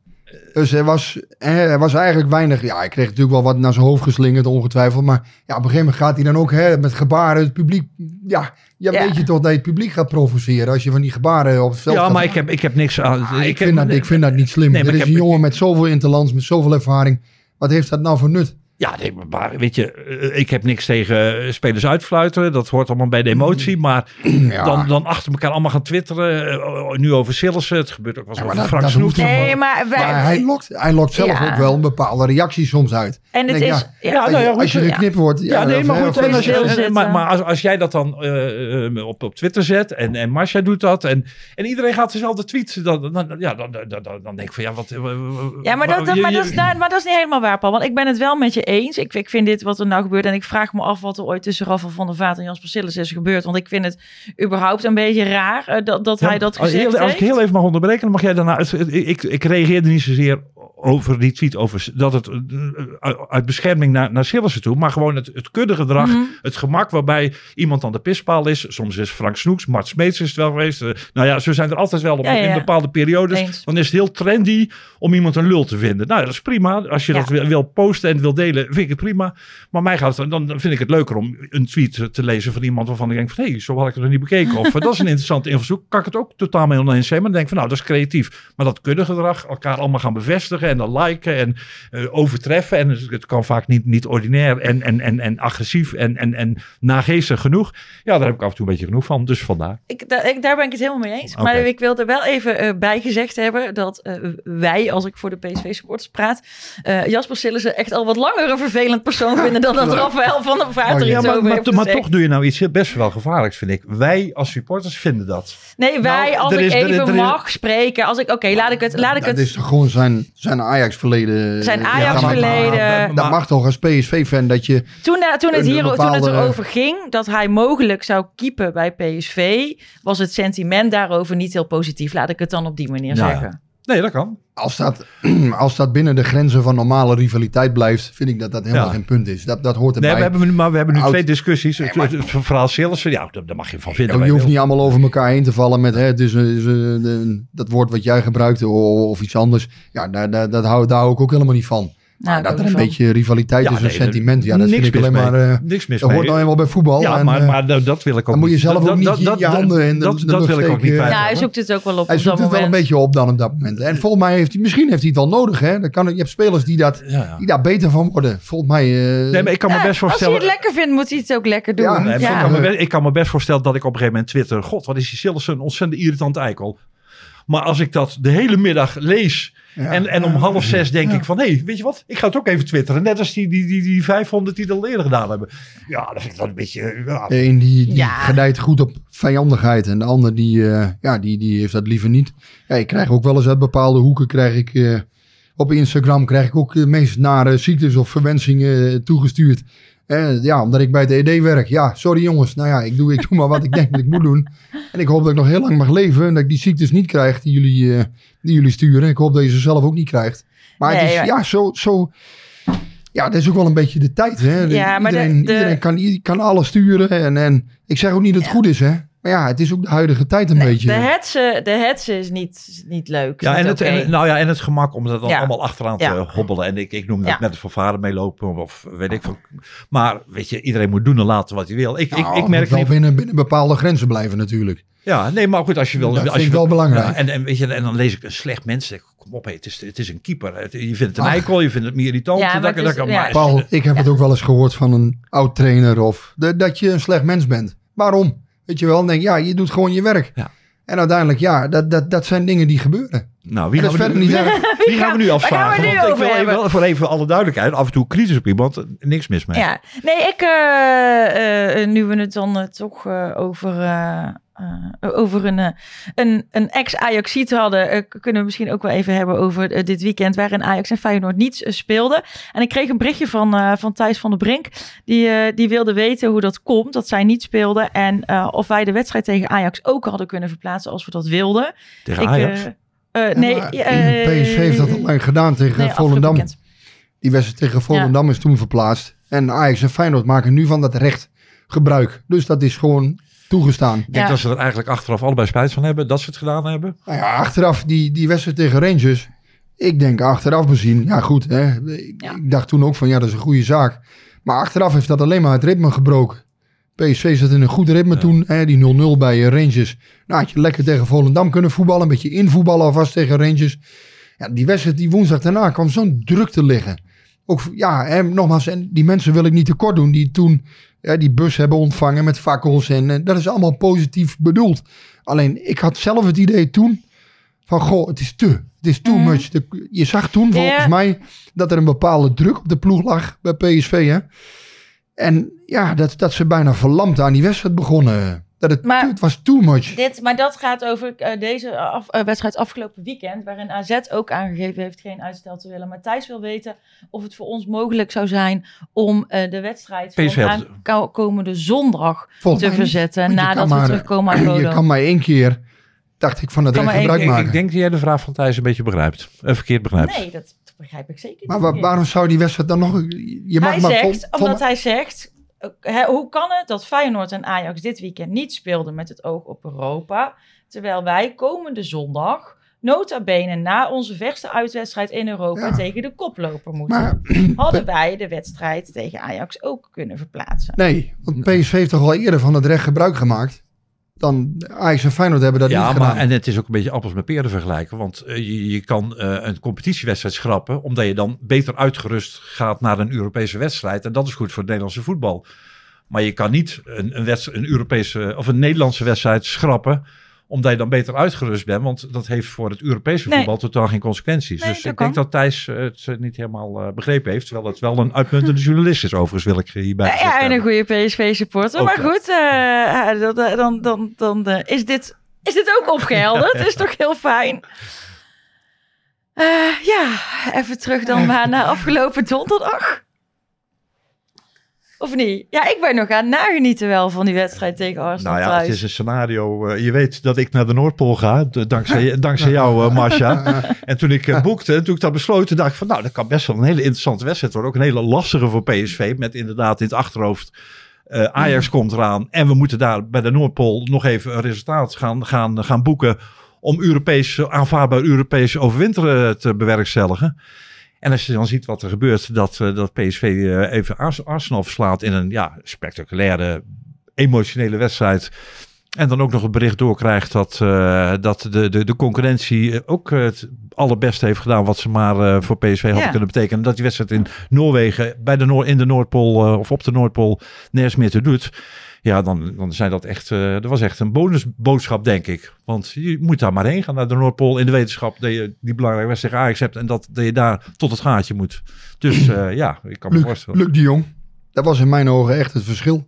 Dus er was, er was eigenlijk weinig... Ja, hij kreeg natuurlijk wel wat naar zijn hoofd geslingerd, ongetwijfeld. Maar ja, op een gegeven moment gaat hij dan ook hè, met gebaren het publiek... Ja, ja, Ja. weet je toch dat je het publiek gaat provoceren... als je van die gebaren op het veld Ja, gaat- maar ik heb, ik heb niks aan. Ah, ik, heb- vind dat, ik vind dat niet slim. Nee, ik is een jongen met zoveel interlands, met zoveel ervaring. Wat heeft dat nou voor nut? Ja, nee, maar weet je, eh, ik heb niks tegen eh, spelers uitfluiten. Dat hoort allemaal bij de emotie. Maar Ja. dan, dan achter elkaar allemaal gaan twitteren. eh, oh, nu over Sillissen. Het gebeurt ook wel eens Ja, over maar Frank toch nee, maar, wij, Maar hij lokt, hij lokt zelf Ja. ook wel een bepaalde reactie soms uit. en het denk, is... ja, Ja, Ja, nou ja, goed, als je ja. geknipt wordt... Ja, nee, maar goed. En als je, maar maar als, als jij dat dan op, op Twitter zet en, en Marcia doet dat en, en iedereen gaat dezelfde tweets, dan, dan, ja, dan, dan, dan, dan denk ik van ja, wat... Ja, maar dat, je- maar, dat is, nou, maar dat is niet helemaal waar, Paul. Want ik ben het wel met je eens. Ik, ik vind dit wat er nou gebeurt. En ik vraag me af wat er ooit tussen Rafael van der Vaart en Jasper Sillis is gebeurd. Want ik vind het überhaupt een beetje raar eh, dat, dat Ja, hij dat als, gezegd heel- als ik heeft. heel even mag onderbreken, dan mag jij daarna... Ik, ik reageerde niet zozeer over die tweet, over dat het eh, uit bescherming naar, naar Sillissen toe, maar gewoon het, het kuddegedrag, Mhm. het gemak waarbij iemand aan de pispaal is. Soms is Frank Snoeks, Mart Smeets is het wel geweest. Eh, nou ja, zo zijn er altijd wel op, Ja, ja, in bepaalde periodes. Eens. Dan is het heel trendy om iemand een lul te vinden. Nou, dat is prima. Als je dat wil, wil posten en wil delen, vind ik het prima. Maar mij gaat het, dan vind ik het leuker om een tweet te lezen van iemand waarvan ik denk van, hé, hey, zo had ik het nog niet bekeken. Of eh, dat is een interessant invalshoek. Kan ik het ook totaal mee oneens zijn. Maar dan denk ik van, nou, dat is creatief. Maar dat kuddegedrag, elkaar allemaal gaan bevestigen en dan liken en eh, overtreffen. En het, kan vaak niet, niet ordinair en, en, en, en agressief en, en, en nageestig genoeg. Ja, daar heb ik af en toe een beetje genoeg van. Dus vandaar. Ik, daar, ik, daar ben ik het helemaal mee eens. Maar ik wil er wel even eh, bij gezegd hebben dat eh, wij, als ik voor de PSV-supporters praat, eh, Jasper Sillissen echt al wat langer een vervelend persoon vinden dan dat Rafael van der Vaart er Oh, ja, iets maar, over maar, heeft maar toch doe je nou iets best wel gevaarlijks, vind ik. Wij als supporters vinden dat. Nee, wij, Nou, als er ik is- er is- even er is- mag spreken, als ik, oké, laat ik het, laat ik dat het is gewoon zijn, zijn zijn Ajax-verleden. Zijn Ja, Ajax-verleden. maar- maar- Dat mag toch als PSV-fan dat je... Toen, eh, toen, het hier, toen het erover ging dat hij mogelijk zou keepen bij PSV, was het sentiment daarover niet heel positief. Laat ik het dan op die manier ja. zeggen. Nee, dat kan. Als dat, als dat binnen de grenzen van normale rivaliteit blijft, vind ik dat dat helemaal Ja. geen punt is. Dat, dat hoort erbij. Nee, we hebben, nu- maar we hebben nu Oud- twee discussies. Nee, Het, maar- het, het verhaal Sillissen, ja, daar, mag je van vinden. je hoeft niet allemaal over elkaar heen te vallen met hè, een- dat woord wat jij gebruikt of, of iets anders. Ja, daar, daar, dat hou, daar hou ik ook helemaal niet van. Nou, dat er een beetje rivaliteit Ja, is, een nee, sentiment. Ja, dat niks vind ik alleen maar... eh, Niks mis dat hoort nou eenmaal bij voetbal. Ja, en, maar, eh, maar dat, dat wil ik ook dan moet je niet. zelf Dat- ook niet dat- je- handen in de- dat- de Dat wil ik ook niet Ja, Ja, hij zoekt het ook wel op hij op zoekt dat het wel een beetje op dan op dat moment. En volgens mij heeft hij, misschien heeft hij het wel nodig. Hè? Dan kan, je hebt spelers die, dat, Ja, ja. die daar beter van worden. Volgens mij... eh, Nee, maar ik kan me best als hij voorstellen... het lekker vindt, moet hij het ook lekker doen. Ik, kan me, best- voorstellen dat ik op een gegeven moment twitter... God, wat is die Sillissen een ontzettend irritant eikel. Maar als ik dat de hele middag lees... ja. En, en om half zes denk Ja. ik van... Hé, hey, weet je wat? Ik ga het ook even twitteren. Net als die, die, die, die 500 die dat al eerder gedaan hebben. Ja, dat vind ik dan een beetje... Ja, De een die, die Ja. gedijt goed op vijandigheid. En de ander die, eh, ja, die, die heeft dat liever niet. Ja, ik krijg ook wel eens uit bepaalde hoeken... Krijg ik, eh, op Instagram krijg ik ook de meest nare ziektes of verwensingen eh, toegestuurd. Eh, ja, omdat ik bij het ED werk. Ja, sorry jongens. Nou ja, ik doe, ik doe maar wat ik denk dat ik moet doen. En ik hoop dat ik nog heel lang mag leven. En dat ik die ziektes niet krijg die jullie, eh, die jullie sturen. Ik hoop dat je ze zelf ook niet krijgt. Maar het is ja, zo... zo ja, dat is ook wel een beetje de tijd. Hè? Ja, de- iedereen, de- iedereen kan, kan alles sturen. En, en ik zeg ook niet dat het goed is, hè. Maar ja, het is ook de huidige tijd een Nee, beetje. de hetze, de hetze is niet, niet leuk. Ja, en het, en, nou ja, en het gemak om dat dan Ja. allemaal achteraan te Ja. hobbelen. En ik, ik noem dat Ja. met een fanfare meelopen of weet ik veel. Maar weet je, iedereen moet doen en laten wat hij wil. Ik, Nou, ik, ik het merk moet wel niet... binnen, binnen bepaalde grenzen blijven natuurlijk. Ja, nee, maar goed, als je wil... Dat als vind je ik wil- wel belangrijk. Ja, en, en, weet je, en dan lees ik een slecht mens. ik, Kom op, hé, het, is, het is een keeper. Het- je vindt het een Ach. eikel, je vindt het meer irritant. Ja, maar dat, het dat is- kan- ja. maar- Paul, ik heb het ook wel eens gehoord van een oud trainer of de- dat je een slecht mens bent. Waarom? Weet je wel, dan denk ik, ja, je doet gewoon je werk. Ja. En uiteindelijk, ja, dat, dat, dat zijn dingen die gebeuren. Nou, wie gaan, dat we nu, wie, niet erg. wie gaan we nu Waar gaan we afvragen? nu Want ik wil even, voor even alle duidelijkheid, af en toe kritisch op iemand, niks mis mee. Ja, nee, ik, eh, eh, nu we het dan eh, toch eh, over, eh, over een, eh, een, een ex-Ajaxiet hadden, eh, kunnen we misschien ook wel even hebben over dit weekend waarin Ajax en Feyenoord niets speelden. En ik kreeg een berichtje van, eh, van Thijs van der Brink, die, eh, die wilde weten hoe dat komt, dat zij niet speelden en eh, of wij de wedstrijd tegen Ajax ook hadden kunnen verplaatsen als we dat wilden. Tegen Ik, Ajax. eh, eh, nee, PSV heeft dat al lang gedaan tegen nee, Volendam. Die wedstrijd tegen Volendam is toen verplaatst. En Ajax en Feyenoord maken nu van dat recht gebruik. Dus dat is gewoon toegestaan. Ik denk Ja. dat ze er eigenlijk achteraf allebei spijt van hebben dat ze het gedaan hebben. Nou ja, achteraf die, die wedstrijd tegen Rangers. Ik denk achteraf bezien, ja goed. Hè, ik, Ja. ik dacht toen ook van ja, dat is een goede zaak. Maar achteraf heeft dat alleen maar het ritme gebroken. PSV zat in een goed ritme Ja. toen. Hè, die 0-0 bij Rangers. Nou had je lekker tegen Volendam kunnen voetballen. Een beetje invoetballen alvast tegen Rangers. Ja, die wedstrijd die woensdag daarna kwam zo'n druk te liggen. Ook, ja, hè, nogmaals, en die mensen wil ik niet tekort doen. Die toen ja, die bus hebben ontvangen met fakkels. En eh, dat is allemaal positief bedoeld. Alleen, ik had zelf het idee toen van, goh, het is te. Het is too Mhm. much. De- je zag toen volgens mij dat er een bepaalde druk op de ploeg lag bij PSV. Hè? En ja, dat, dat ze bijna verlamd aan die wedstrijd begonnen. Dat het, Maar- het was too much. Dit, maar dat gaat over eh, deze af- eh, wedstrijd afgelopen weekend, waarin AZ ook aangegeven heeft geen uitstel te willen. Maar Thijs wil weten of het voor ons mogelijk zou zijn om eh, de wedstrijd van aankomende zondag Volgens te niet. verzetten je nadat kan we maar- terugkomen uit Je Bodo. kan maar één keer, dacht ik, van het Kan recht maar één gebruik Ik, maken. ik denk dat jij de vraag van Thijs een beetje begrijpt. Verkeerd begrijpt. Nee, dat begrijp ik zeker maar niet. wa- waarom zou die wedstrijd dan nog... Je mag hij maar zegt, vol- vol- omdat hij zegt, eh, hoe kan het dat Feyenoord en Ajax dit weekend niet speelden met het oog op Europa, terwijl wij komende zondag, nota bene na onze verste uitwedstrijd in Europa, Ja. tegen de koploper moeten. Maar Hadden wij de wedstrijd tegen Ajax ook kunnen verplaatsen? nee, want PSV heeft toch al eerder van het recht gebruik gemaakt. Dan Ajax en Feyenoord hebben dat Ja, niet maar gedaan. en het is ook een beetje appels met peren vergelijken. Want eh, je, je kan eh, een competitiewedstrijd schrappen, omdat je dan beter uitgerust gaat naar een Europese wedstrijd. En dat is goed voor het Nederlandse voetbal. Maar je kan niet een, een, wedstrijd, een Europese of een Nederlandse wedstrijd schrappen, omdat je dan beter uitgerust bent. Want dat heeft voor het Europese Nee. voetbal totaal geen consequenties. Nee, dus ik denk dat Thijs eh, het eh, niet helemaal eh, begrepen heeft. Terwijl het wel een uitmuntende journalist is, overigens, wil ik hierbij gezegd ja, en een goede PSV-supporter. Maar goed, dan, dan, dan, is, dit, is dit ook opgehelderd. is toch heel fijn. Ja, even terug dan maar naar afgelopen donderdag. Of niet? Ja, ik ben nog aan het nagenieten wel van die wedstrijd tegen Arsenal Nou ja, thuis. het is een scenario. eh, je weet dat ik naar de Noordpool ga, dankzij, dankzij jou, eh, Marcia. En toen ik eh, boekte, en toen ik dat besloten, dacht ik van, nou, dat kan best wel een hele interessante wedstrijd worden. Ook een hele lastige voor PSV, met inderdaad in het achterhoofd. eh, Ajax komt eraan en we moeten daar bij de Noordpool nog even een resultaat gaan, gaan, gaan boeken om Europees, aanvaardbaar Europees overwinteren te bewerkstelligen. En als je dan ziet wat er gebeurt, dat, eh, dat PSV eh, even Ars- Arsenal verslaat in een ja, spectaculaire, emotionele wedstrijd. En dan ook nog het bericht doorkrijgt dat, eh, dat de, de, de concurrentie ook het allerbeste heeft gedaan wat ze maar voor PSV hadden Ja. kunnen betekenen. Dat die wedstrijd in Noorwegen, bij de Noor, in de Noordpool of op de Noordpool nergens meer te doet. Ja, dan, dan zijn dat echt, eh, dat was echt een bonusboodschap, denk ik. Want je moet daar maar heen gaan naar de Noordpool in de wetenschap dat je die belangrijke wedstrijd Ajax hebt en dat, dat je daar tot het gaatje moet. Dus eh, ja, ik kan me Luc, voorstellen. Luc de Jong. Dat was in mijn ogen echt het verschil.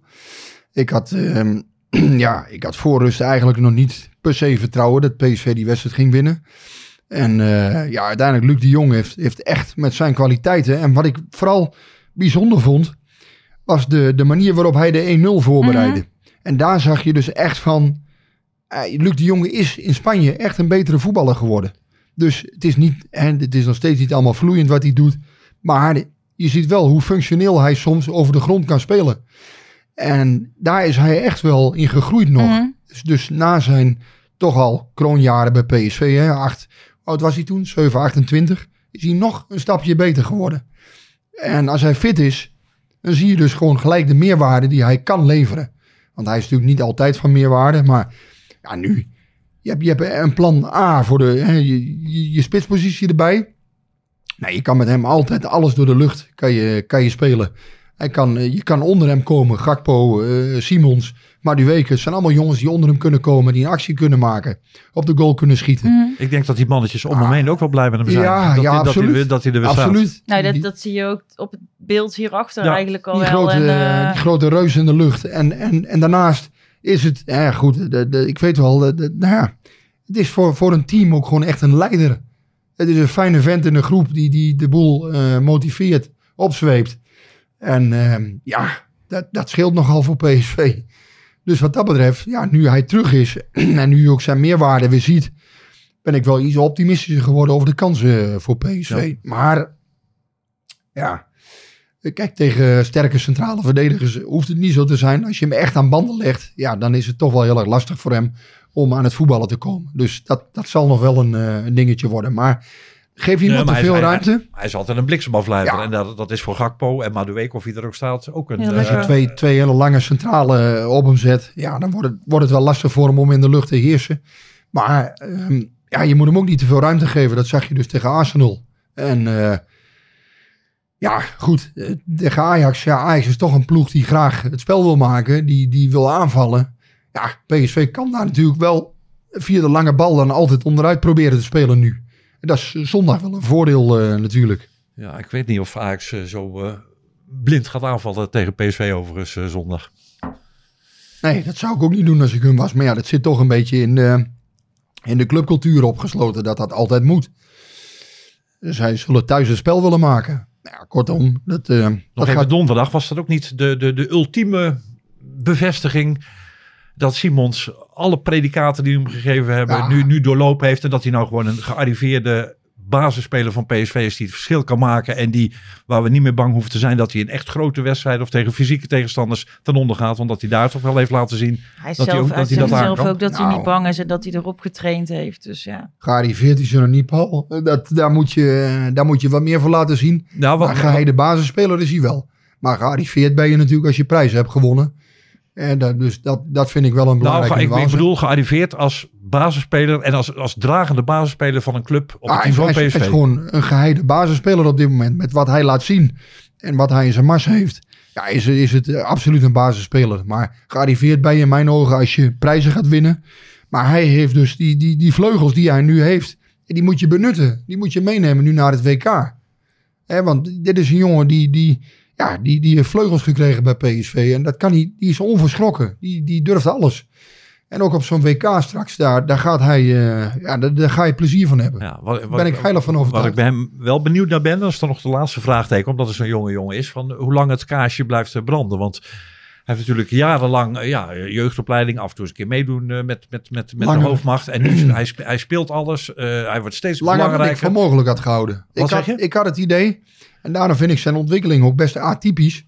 Ik had, ehm, ja, ik had voor rust eigenlijk nog niet per se vertrouwen dat PSV die wedstrijd ging winnen. En eh, ja, uiteindelijk Luc de Jong heeft, heeft echt met zijn kwaliteiten. En wat ik vooral bijzonder vond, was de, de manier waarop hij de 1-0 voorbereidde. En daar zag je dus echt van, eh, Luc de Jong is in Spanje echt een betere voetballer geworden. Dus het is niet, en het is nog steeds niet allemaal vloeiend wat hij doet. Maar je ziet wel hoe functioneel hij soms over de grond kan spelen. En daar is hij echt wel in gegroeid nog. Mhm. Dus, dus na zijn toch al kroonjaren bij PSV, hè, acht, oud was hij toen? 7, 28. Is hij nog een stapje beter geworden. En als hij fit is, dan zie je dus gewoon gelijk de meerwaarde die hij kan leveren. Want hij is natuurlijk niet altijd van meerwaarde, maar ja, nu. Je hebt, je hebt een plan A voor de, je, je, je spitspositie erbij. Nou, je kan met hem altijd alles door de lucht kan je, kan je spelen. Hij kan, eh, je kan onder hem komen. Gakpo, eh, Simons. Het zijn allemaal jongens die onder hem kunnen komen. Die een actie kunnen maken. Op de goal kunnen schieten. Mhm. Ik denk dat die mannetjes om hem heen ook wel blij met hem zijn. Ja, dat, ja, hij, dat, hij, absoluut. weer- dat hij er weer staat. Absoluut. Nou, dat, dat zie je ook op het beeld hierachter Ja, eigenlijk al die, wel. grote, en, eh, die grote reus in de lucht. En, en, en daarnaast is het, ja goed, de, de, ik weet wel, de, de- nou ja, het is voor, voor een team ook gewoon echt een leider. Het is een fijne vent in een groep die, die de boel eh, motiveert, opzweept. En ehm, ja, dat, dat scheelt nogal voor PSV. Dus wat dat betreft, ja, nu hij terug is en nu ook zijn meerwaarde weer ziet, ben ik wel iets optimistischer geworden over de kansen voor PSV. Maar ja, Kijk, tegen sterke centrale verdedigers hoeft het niet zo te zijn. Als je hem echt aan banden legt, ja, dan is het toch wel heel erg lastig voor hem om aan het voetballen te komen. Dus dat, dat zal nog wel een, eh, een dingetje worden. Maar geef iemand maar te veel hij- ruimte. Hij is altijd een bliksemafleider. Ja. En dat, dat is voor Gakpo en Madueke of wie er ook staat ook een... Eh. Als je twee, twee hele lange centrale eh, op hem zet, ja, dan wordt het, wordt het wel lastig voor hem om in de lucht te heersen. Maar ehm, ja, je moet hem ook niet te veel ruimte geven. Dat zag je dus tegen Arsenal. En eh, ja, goed, tegen Ajax. Ja, Ajax is toch een ploeg die graag het spel wil maken, die, die wil aanvallen. Ja, PSV kan daar natuurlijk wel via de lange bal dan altijd onderuit proberen te spelen nu. En dat is zondag wel een voordeel eh, natuurlijk. ja, ik weet niet of Ajax eh, zo eh, blind gaat aanvallen tegen PSV overigens zondag. Nee, dat zou ik ook niet doen als ik hun was. Maar ja, dat zit toch een beetje in de, in de clubcultuur opgesloten dat dat altijd moet. Dus zij zullen thuis een spel willen maken. Nou ja, kortom, dat, Nog dat even gaat... donderdag was dat ook niet de, de, de ultieme bevestiging dat Simons alle predicaten die hem gegeven hebben Ja. nu, nu doorlopen heeft en dat hij nou gewoon een gearriveerde basisspeler van PSV is die het verschil kan maken en die waar we niet meer bang hoeven te zijn dat hij in echt grote wedstrijden of tegen fysieke tegenstanders ten onder gaat, omdat hij daar toch wel heeft laten zien. hij dat hij zelf, ook- hij dat hij dat zelf ook dat hij Nou. niet bang is en dat hij erop getraind heeft. Dus ja. Gearriveerd is er nog niet, Paul. Dat, daar, moet je, daar moet je wat meer voor laten zien. Nou, Maar wat, geheide basisspeler is hij wel. Maar gearriveerd ben je natuurlijk als je prijs hebt gewonnen. En dat, dus dat, dat vind ik wel een nou, belangrijke ik, ik bedoel gearriveerd als basisspeler en als, als dragende basisspeler van een club op het Ah, niveau hij, PSV. hij is gewoon een geheide basisspeler op dit moment. Met wat hij laat zien en wat hij in zijn mars heeft. Ja, is, is het eh, absoluut een basisspeler. Maar gearriveerd je in mijn ogen als je prijzen gaat winnen. Maar hij heeft dus die, die, die vleugels die hij nu heeft. en Die moet je benutten. Die moet je meenemen nu naar het WK. Hè, want dit is een jongen die, die, ja, die, die heeft vleugels gekregen bij PSV. En dat kan hij, die is onverschrokken. Die, die durft alles. En ook op zo'n WK straks, daar, daar, gaat hij, eh, ja, daar, daar ga je plezier van hebben. Ja, wat, ben ik heilig van overtuigd. Wat ik bij hem wel benieuwd naar ben, dat is dan nog de laatste vraagteken, omdat het zo'n jonge jongen is, van hoe lang het kaarsje blijft branden. Want hij heeft natuurlijk jarenlang eh, ja, jeugdopleiding, af en toe eens een keer meedoen eh, met, met, met, met de Langer. hoofdmacht. En nu, hij, hij speelt alles, hij wordt steeds Langer ik belangrijker. voor mogelijk had gehouden. Wat ik, zeg had, je? ik had het idee, en daarom vind ik zijn ontwikkeling ook best atypisch.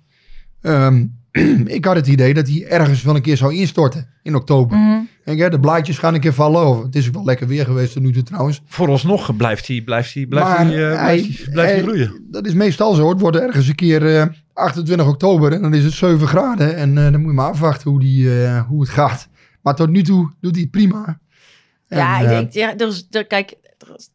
Ehm, ik had het idee dat hij ergens wel een keer zou instorten in oktober. Mhm. Kijk, hè, de blaadjes gaan een keer vallen. Of, het is ook wel lekker weer geweest tot nu toe trouwens. Vooralsnog blijft hij, blijft hij, blijft Maar hij, eh, blijft hij, blijft hij groeien. Dat is meestal zo. Het wordt ergens een keer eh, 28 oktober en dan is het 7 graden. En eh, dan moet je maar afwachten hoe, die, eh, hoe het gaat. Maar tot nu toe doet hij het prima. Ja, En, ik eh, denk, ja, er is, er, kijk,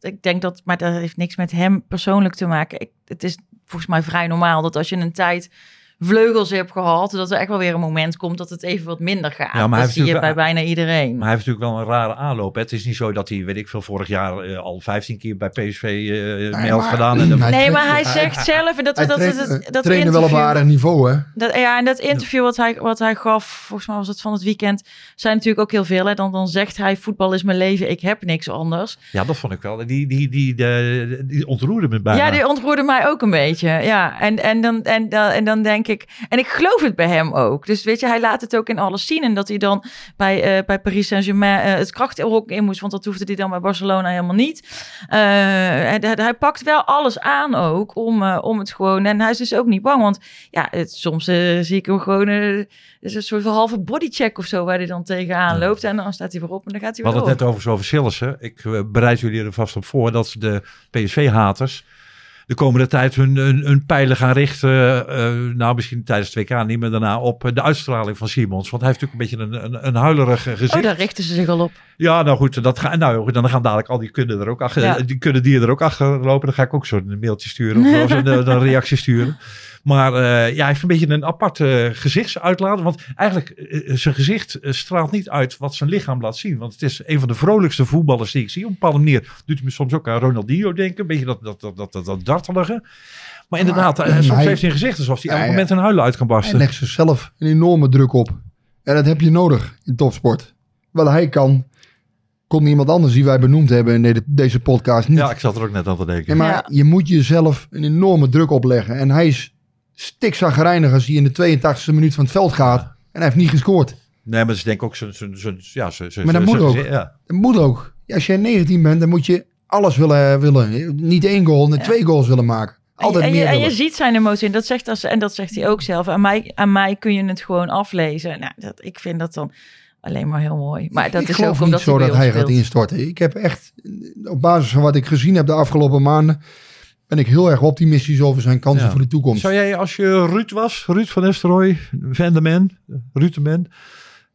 ik denk dat, maar dat heeft niks met hem persoonlijk te maken. Ik, het is volgens mij vrij normaal dat als je een tijd vleugels hebt gehad, dat er echt wel weer een moment komt dat het even wat minder gaat. Ja, maar dat zie je bij bijna iedereen. Maar hij heeft natuurlijk wel een rare aanloop. Hè. Het is niet zo dat hij, weet ik veel, vorig jaar eh, al 15 keer bij PSV eh mee had maar- gedaan. En nee, maar hij hij- zegt zelf, en dat, hij dat, dat, traint- dat, eh, dat trainen wel op aardig niveau, hè? Dat, ja, en dat interview wat hij, wat hij gaf, volgens mij was het van het weekend, zijn natuurlijk ook heel veel. Hè? Dan, dan zegt hij, voetbal is mijn leven, ik heb niks anders. Ja, dat vond ik wel. Die, die, die, die, die ontroerde me bijna. Ja, die ontroerde mij ook een beetje. Ja, en, en, dan, en, dan, en dan denk ik, en ik geloof het bij hem ook. Dus weet je, hij laat het ook in alles zien. En dat hij dan bij, eh, bij Paris Saint-Germain eh, het krachthok in moest, want dat hoefde hij dan bij Barcelona helemaal niet. Eh, en hij, hij pakt wel alles aan ook om, om het gewoon. En hij is dus ook niet bang, want ja, het, soms zie ik hem gewoon. het is een soort van halve bodycheck of zo waar hij dan tegenaan loopt. En dan staat hij weer op en dan gaat hij We weer hadden het net over over Sillissen. Ik bereid jullie er vast op voor dat de PSV-haters de komende tijd hun, hun, hun pijlen gaan richten. eh, nou, misschien tijdens het WK niet, maar daarna op eh, de uitstraling van Simons. Want hij heeft natuurlijk een beetje een, een, een huilerig eh, gezicht. Oh, daar richten ze zich al op. Ja, nou goed, dat ga, nou, dan gaan dadelijk al die kunnen er ook achter, Ja. die kunnen die er ook achter lopen. Dan ga ik ook zo'n mailtje sturen of, of een, een reactie sturen. Maar eh, ja, hij heeft een beetje een apart eh, gezichtsuitlaat. Want eigenlijk, eh, zijn gezicht eh, straalt niet uit wat zijn lichaam laat zien. Want het is een van de vrolijkste voetballers die ik zie. Op een bepaalde manier doet hij me soms ook aan Ronaldinho denken. Een beetje dat, dat, dat, dat, dat, dat dartelige. Maar inderdaad, eh, soms hij- heeft hij een gezicht alsof hij elk moment een huilen uit kan Hij barsten. legt zichzelf een enorme druk op. En dat heb je nodig in topsport. Wat hij kan, kon niemand anders die wij benoemd hebben in de- deze podcast niet. Ja, ik zat er ook net aan te denken. Maar Ja. je moet jezelf een enorme druk opleggen. En hij is stikzagrijnig als hij in de 82e minuut van het veld gaat. En hij heeft niet gescoord. Nee, maar het is denk ik ook zijn... zijn- zijn- ja, zijn- zijn- Maar dat moet ook. Ja. Dat moet ook. Als je 19 bent, dan moet je alles willen. willen. Niet één goal, nee, twee goals willen maken. Altijd en, je, meer en je ziet zijn emotie. En dat zegt, als, en dat zegt hij ook zelf. Aan mij, aan mij kun je het gewoon aflezen. Nou, dat, ik vind dat dan alleen maar heel mooi. Maar dat ik is geloof ook niet omdat zo hij bij dat hij gaat instorten. Ik heb echt, op basis van wat ik gezien heb de afgelopen maanden, ben ik heel erg optimistisch over zijn kansen Ja. voor de toekomst. Zou jij, als je Ruud was, Ruud van Nistelrooy, Van de Man, Ruud de Man,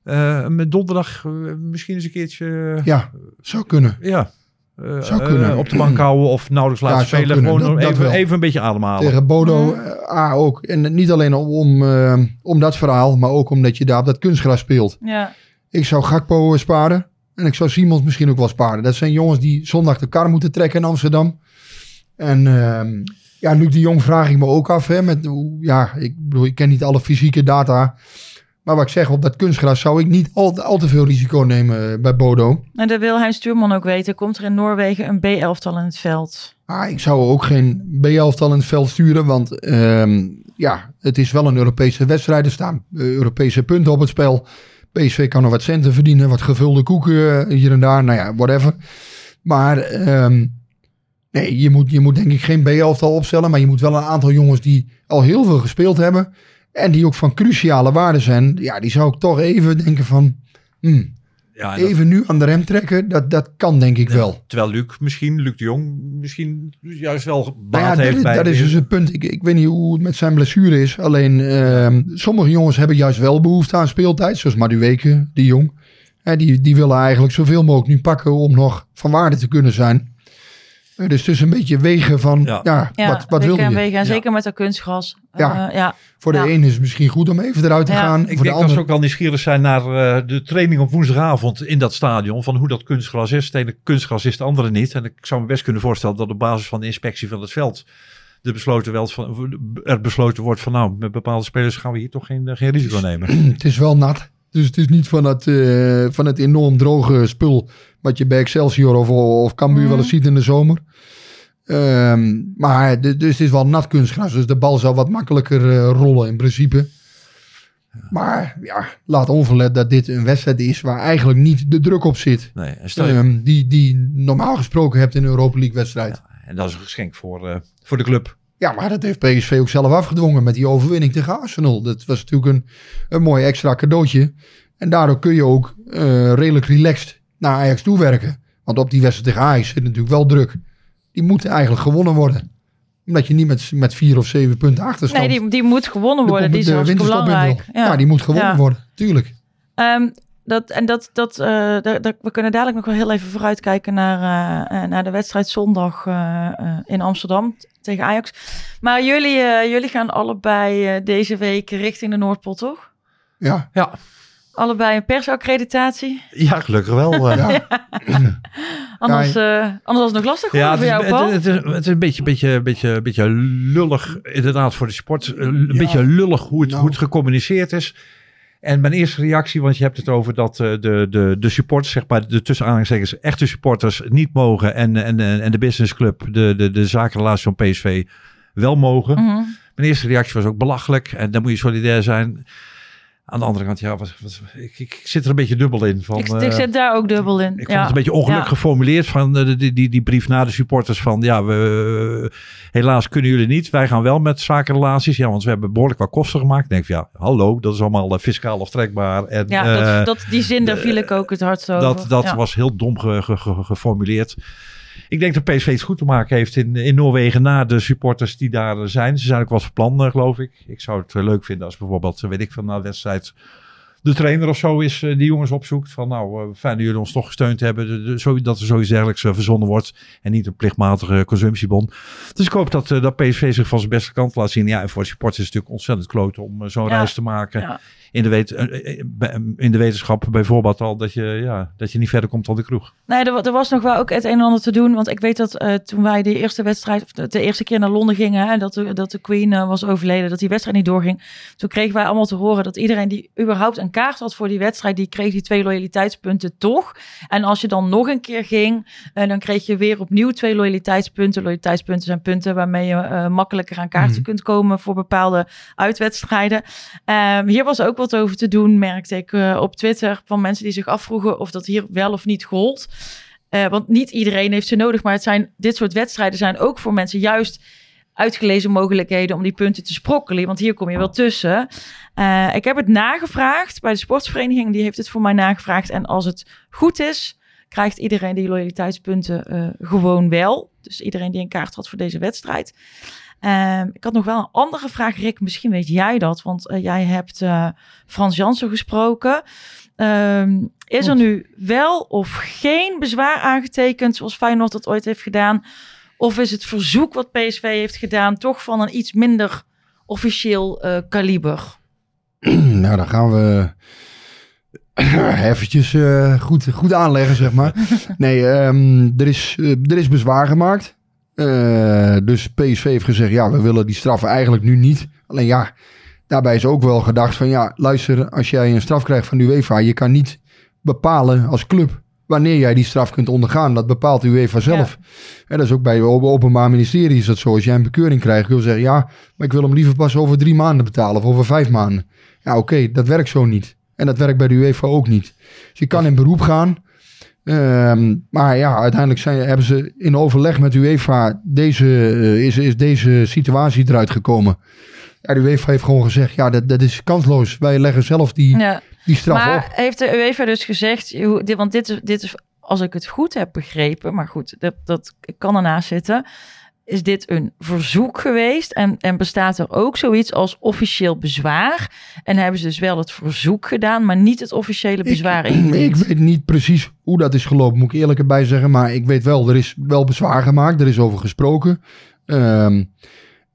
eh, met donderdag eh, misschien eens een keertje, eh, Ja, zou kunnen. ja, eh, Zou kunnen. op de bank houden of nauwelijks laten Ja, spelen. Gewoon Dat- dat even, even een beetje ademhalen. Tegen Bodo Mhm. A ook. En niet alleen om, eh, om dat verhaal, maar ook omdat je daar op dat kunstgras speelt. Ja. Ik zou Gakpo sparen. En ik zou Simons misschien ook wel sparen. Dat zijn jongens die zondag de kar moeten trekken in Amsterdam. En ehm, ja, Luc de Jong vraag ik me ook af. Hè, met, ja, ik bedoel, ik ken niet alle fysieke data. Maar wat ik zeg, op dat kunstgras zou ik niet al, al te veel risico nemen eh, bij Bodo. En dat wil hij Stuurman ook weten. Komt er in Noorwegen een B-elftal in het veld? Maar ik zou ook geen B-elftal in het veld sturen. Want ehm, ja, het is wel een Europese wedstrijd. Er staan eh, Europese punten op het spel. PSV kan nog wat centen verdienen. Wat gevulde koeken eh, hier en daar. Nou ja, whatever. Maar ehm, nee, je moet, je moet denk ik geen B-elftal opstellen. Maar je moet wel een aantal jongens die al heel veel gespeeld hebben. En die ook van cruciale waarde zijn. Ja, die zou ik toch even denken van... hmm, Ja, dat- even nu aan de rem trekken. Dat, dat kan denk ik wel. terwijl Luc misschien, Luc de Jong misschien juist wel Nou baat ja, heeft dat, bij... dat is dus het punt. Ik, ik weet niet hoe het met zijn blessure is. Alleen ehm, sommige jongens hebben juist wel behoefte aan speeltijd. Zoals Maduweke, die jong. Hè, die, die willen eigenlijk zoveel mogelijk nu pakken om nog van waarde te kunnen zijn. Dus het is een beetje wegen van, Ja. ja, Ja, wat, wat wil je? wegen. En Ja. zeker met dat kunstgras. Ja. Eh, ja. Voor de Ja. een is het misschien goed om even eruit te Ja. gaan. Ik voor denk de dat ze ook wel nieuwsgierig zijn naar eh, de training op woensdagavond in dat stadion. Van hoe dat kunstgras is. Het ene kunstgras is, het andere niet. En ik zou me best kunnen voorstellen dat op basis van de inspectie van het veld. De besloten wel van, er besloten wordt van nou, met bepaalde spelers gaan we hier toch geen, eh, geen risico nemen. het is wel nat. Dus het is niet van het, eh, van het enorm droge spul wat je bij Excelsior of, of Cambuur Mhm. wel eens ziet in de zomer. Ehm, maar de- dus het is wel nat kunstgras, dus de bal zal wat makkelijker eh, rollen in principe. Maar ja, laat onverlet dat dit een wedstrijd is waar eigenlijk niet de druk op zit. Nee, en, stel je- Ehm, die, die normaal gesproken hebt in een Europa League wedstrijd. en dat is een geschenk voor, eh, voor de club. Ja, maar dat heeft PSV ook zelf afgedwongen met die overwinning tegen Arsenal. Dat was natuurlijk een, een mooi extra cadeautje. En daardoor kun je ook eh, redelijk relaxed naar Ajax toe werken. Want op die wedstrijd tegen Ajax zit natuurlijk wel druk. Die moeten eigenlijk gewonnen worden. Omdat je niet met, met vier of zeven punten achterstand... Nee, die, die moet gewonnen de worden. Die is de hartstikke belangrijk. wil. Ja. die moet gewonnen Ja. worden, tuurlijk. Ehm, dat, en dat, dat, eh, daar- we kunnen dadelijk nog wel heel even vooruitkijken naar, eh, eh, naar de wedstrijd zondag eh, eh, in Amsterdam tegen Ajax. Maar jullie, eh, jullie gaan allebei eh, deze week richting de Noordpool, toch? Ja, Ja, Allebei een persaccreditatie. ja gelukkig wel. eh. ja. Anders, eh, anders was het nog lastig Ja, geworden het is, voor jou, Paul. het, het is, het is een beetje, beetje, beetje, beetje lullig, inderdaad, voor de sport. Eh, Een beetje lullig hoe het, Nou. hoe het gecommuniceerd is. En mijn eerste reactie, want je hebt het over dat eh, de, de, de supporters, zeg maar, de tussen aanhalingstekens echte supporters niet mogen. En, en, en de businessclub, de, de, de zakenrelatie van PSV, wel mogen. Mhm. Mijn eerste reactie was ook belachelijk. En dan moet je solidair zijn. Aan de andere kant, ja, wat, ik, ik zit er een beetje dubbel in. Van, ik, eh, ik zit daar ook dubbel in. ik vond ja. het een beetje ongelukkig Ja. geformuleerd van eh, die, die, die brief naar de supporters van ja, we, helaas kunnen jullie niet. Wij gaan wel met zakenrelaties. Ja, want we hebben behoorlijk wat kosten gemaakt. Ik denk van ja, hallo, dat is allemaal eh, fiscaal aftrekbaar. En, Ja, eh, dat, dat, die zin, daar viel ik ook het hardst over. dat, dat Ja. was heel dom ge- ge- ge- geformuleerd. Ik denk dat PSV het goed te maken heeft in, in Noorwegen na de supporters die daar zijn. Ze zijn ook wat van plan, eh, geloof ik. Ik zou het eh, leuk vinden als bijvoorbeeld, eh, weet ik van na de wedstrijd, de trainer of zo is die jongens opzoekt. Van nou, fijn dat jullie ons toch gesteund hebben. Zo, dat er zoiets dergelijks verzonnen wordt. En niet een plichtmatige consumptiebon. Dus ik hoop dat, dat PSV zich van zijn beste kant laat zien. Ja, en voor de supporters is het natuurlijk ontzettend kloten om zo'n Ja. reis te maken. Ja. In, de wet, in de wetenschap bijvoorbeeld al dat je, ja, dat je niet verder komt dan de kroeg. Nee, er, wa- er was nog wel ook het een en ander te doen. Want ik weet dat eh, toen wij de eerste wedstrijd, of de, de eerste keer naar Londen gingen, hè, dat, de, dat de Queen eh, was overleden, dat die wedstrijd niet doorging. Toen kregen wij allemaal te horen dat iedereen die überhaupt een kaart had voor die wedstrijd, die kreeg die twee loyaliteitspunten toch. En als je dan nog een keer ging, eh, dan kreeg je weer opnieuw twee loyaliteitspunten. Loyaliteitspunten zijn punten waarmee je makkelijker aan kaarten Mhm. kunt komen voor bepaalde uitwedstrijden. Ehm, hier was ook wat over te doen, merkte ik eh, op Twitter, van mensen die zich afvroegen of dat hier wel of niet gold. Eh, want niet iedereen heeft ze nodig, maar het zijn, dit soort wedstrijden zijn ook voor mensen juist uitgelezen mogelijkheden om die punten te sprokkelen. Want hier kom je wel tussen. Eh, ik heb het nagevraagd bij de sportsvereniging, die heeft het voor mij nagevraagd. En als het goed is, krijgt iedereen die loyaliteitspunten gewoon wel. Dus iedereen die een kaart had voor deze wedstrijd. Ehm, ik had nog wel een andere vraag, Rick. Misschien weet jij dat, want eh, jij hebt eh, Frans Jansen gesproken. Ehm, is er nu wel of geen bezwaar aangetekend, zoals Feyenoord dat ooit heeft gedaan? Of is het verzoek wat PSV heeft gedaan toch van een iets minder officieel eh, kaliber? nou, dan gaan we eventjes goed, goed aanleggen, zeg maar. Nee, ehm, er, is, er is bezwaar gemaakt. Eh, dus PSV heeft gezegd, ja, we willen die straffen eigenlijk nu niet. Alleen ja, daarbij is ook wel gedacht van, ja, luister, als jij een straf krijgt van de UEFA, je kan niet bepalen als club wanneer jij die straf kunt ondergaan. Dat bepaalt de UEFA zelf. En dat is ook bij het Openbaar Ministerie is dat zo. Als jij een bekeuring krijgt, kun je zeggen, ja, maar ik wil hem liever pas over drie maanden betalen of over vijf maanden. Ja, oké, dat werkt zo niet. En dat werkt bij de UEFA ook niet. Dus je kan in beroep gaan. Ehm, maar ja, uiteindelijk zijn, hebben ze in overleg met UEFA deze, eh, is, is deze situatie eruit gekomen. Ja, de UEFA heeft gewoon gezegd, ja, dat, dat is kansloos. Wij leggen zelf die, Ja. die straf maar op. heeft de UEFA dus gezegd, want dit is, dit is, als ik het goed heb begrepen, maar goed, dat, dat kan ernaast zitten, is dit een verzoek geweest en, en bestaat er ook zoiets als officieel bezwaar? En hebben ze dus wel het verzoek gedaan, maar niet het officiële bezwaar Ik ingediend? weet niet precies hoe dat is gelopen, moet ik eerlijk erbij zeggen. Maar ik weet wel, er is wel bezwaar gemaakt. Er is over gesproken. Ehm,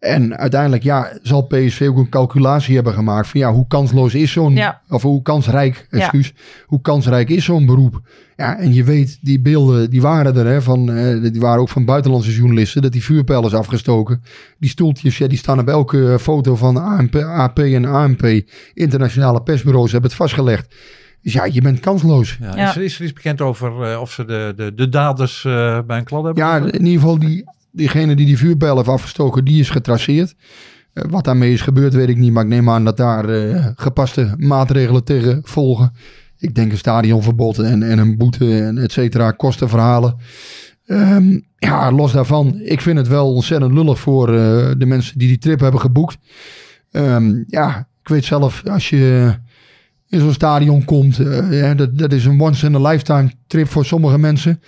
En uiteindelijk ja, zal PSV ook een calculatie hebben gemaakt van ja, hoe kansloos is zo'n, Ja. of hoe kansrijk, Ja. excuus, hoe kansrijk is zo'n beroep. Ja, en je weet, die beelden, die waren er, hè, van, eh, die waren ook van buitenlandse journalisten, dat die vuurpijl is afgestoken. Die stoeltjes, ja, die staan op elke eh, foto van ANP, AP en ANP, internationale persbureaus hebben het vastgelegd. Dus ja, je bent kansloos. Ja, Ja. Is, er, is er iets bekend over eh, of ze de, de, de daders eh, bij een klad hebben? Ja, in ieder geval die, diegene die die vuurpijl heeft afgestoken, die is getraceerd. Eh, wat daarmee is gebeurd, weet ik niet. Maar ik neem aan dat daar eh, gepaste maatregelen tegen volgen. Ik denk een stadionverbod en, en een boete en et cetera, kostenverhalen. Ehm, ja, los daarvan, ik vind het wel ontzettend lullig voor eh, de mensen die die trip hebben geboekt. Ehm, ja, ik weet zelf, als je in zo'n stadion komt, dat, dat is een once in a lifetime trip voor sommige mensen.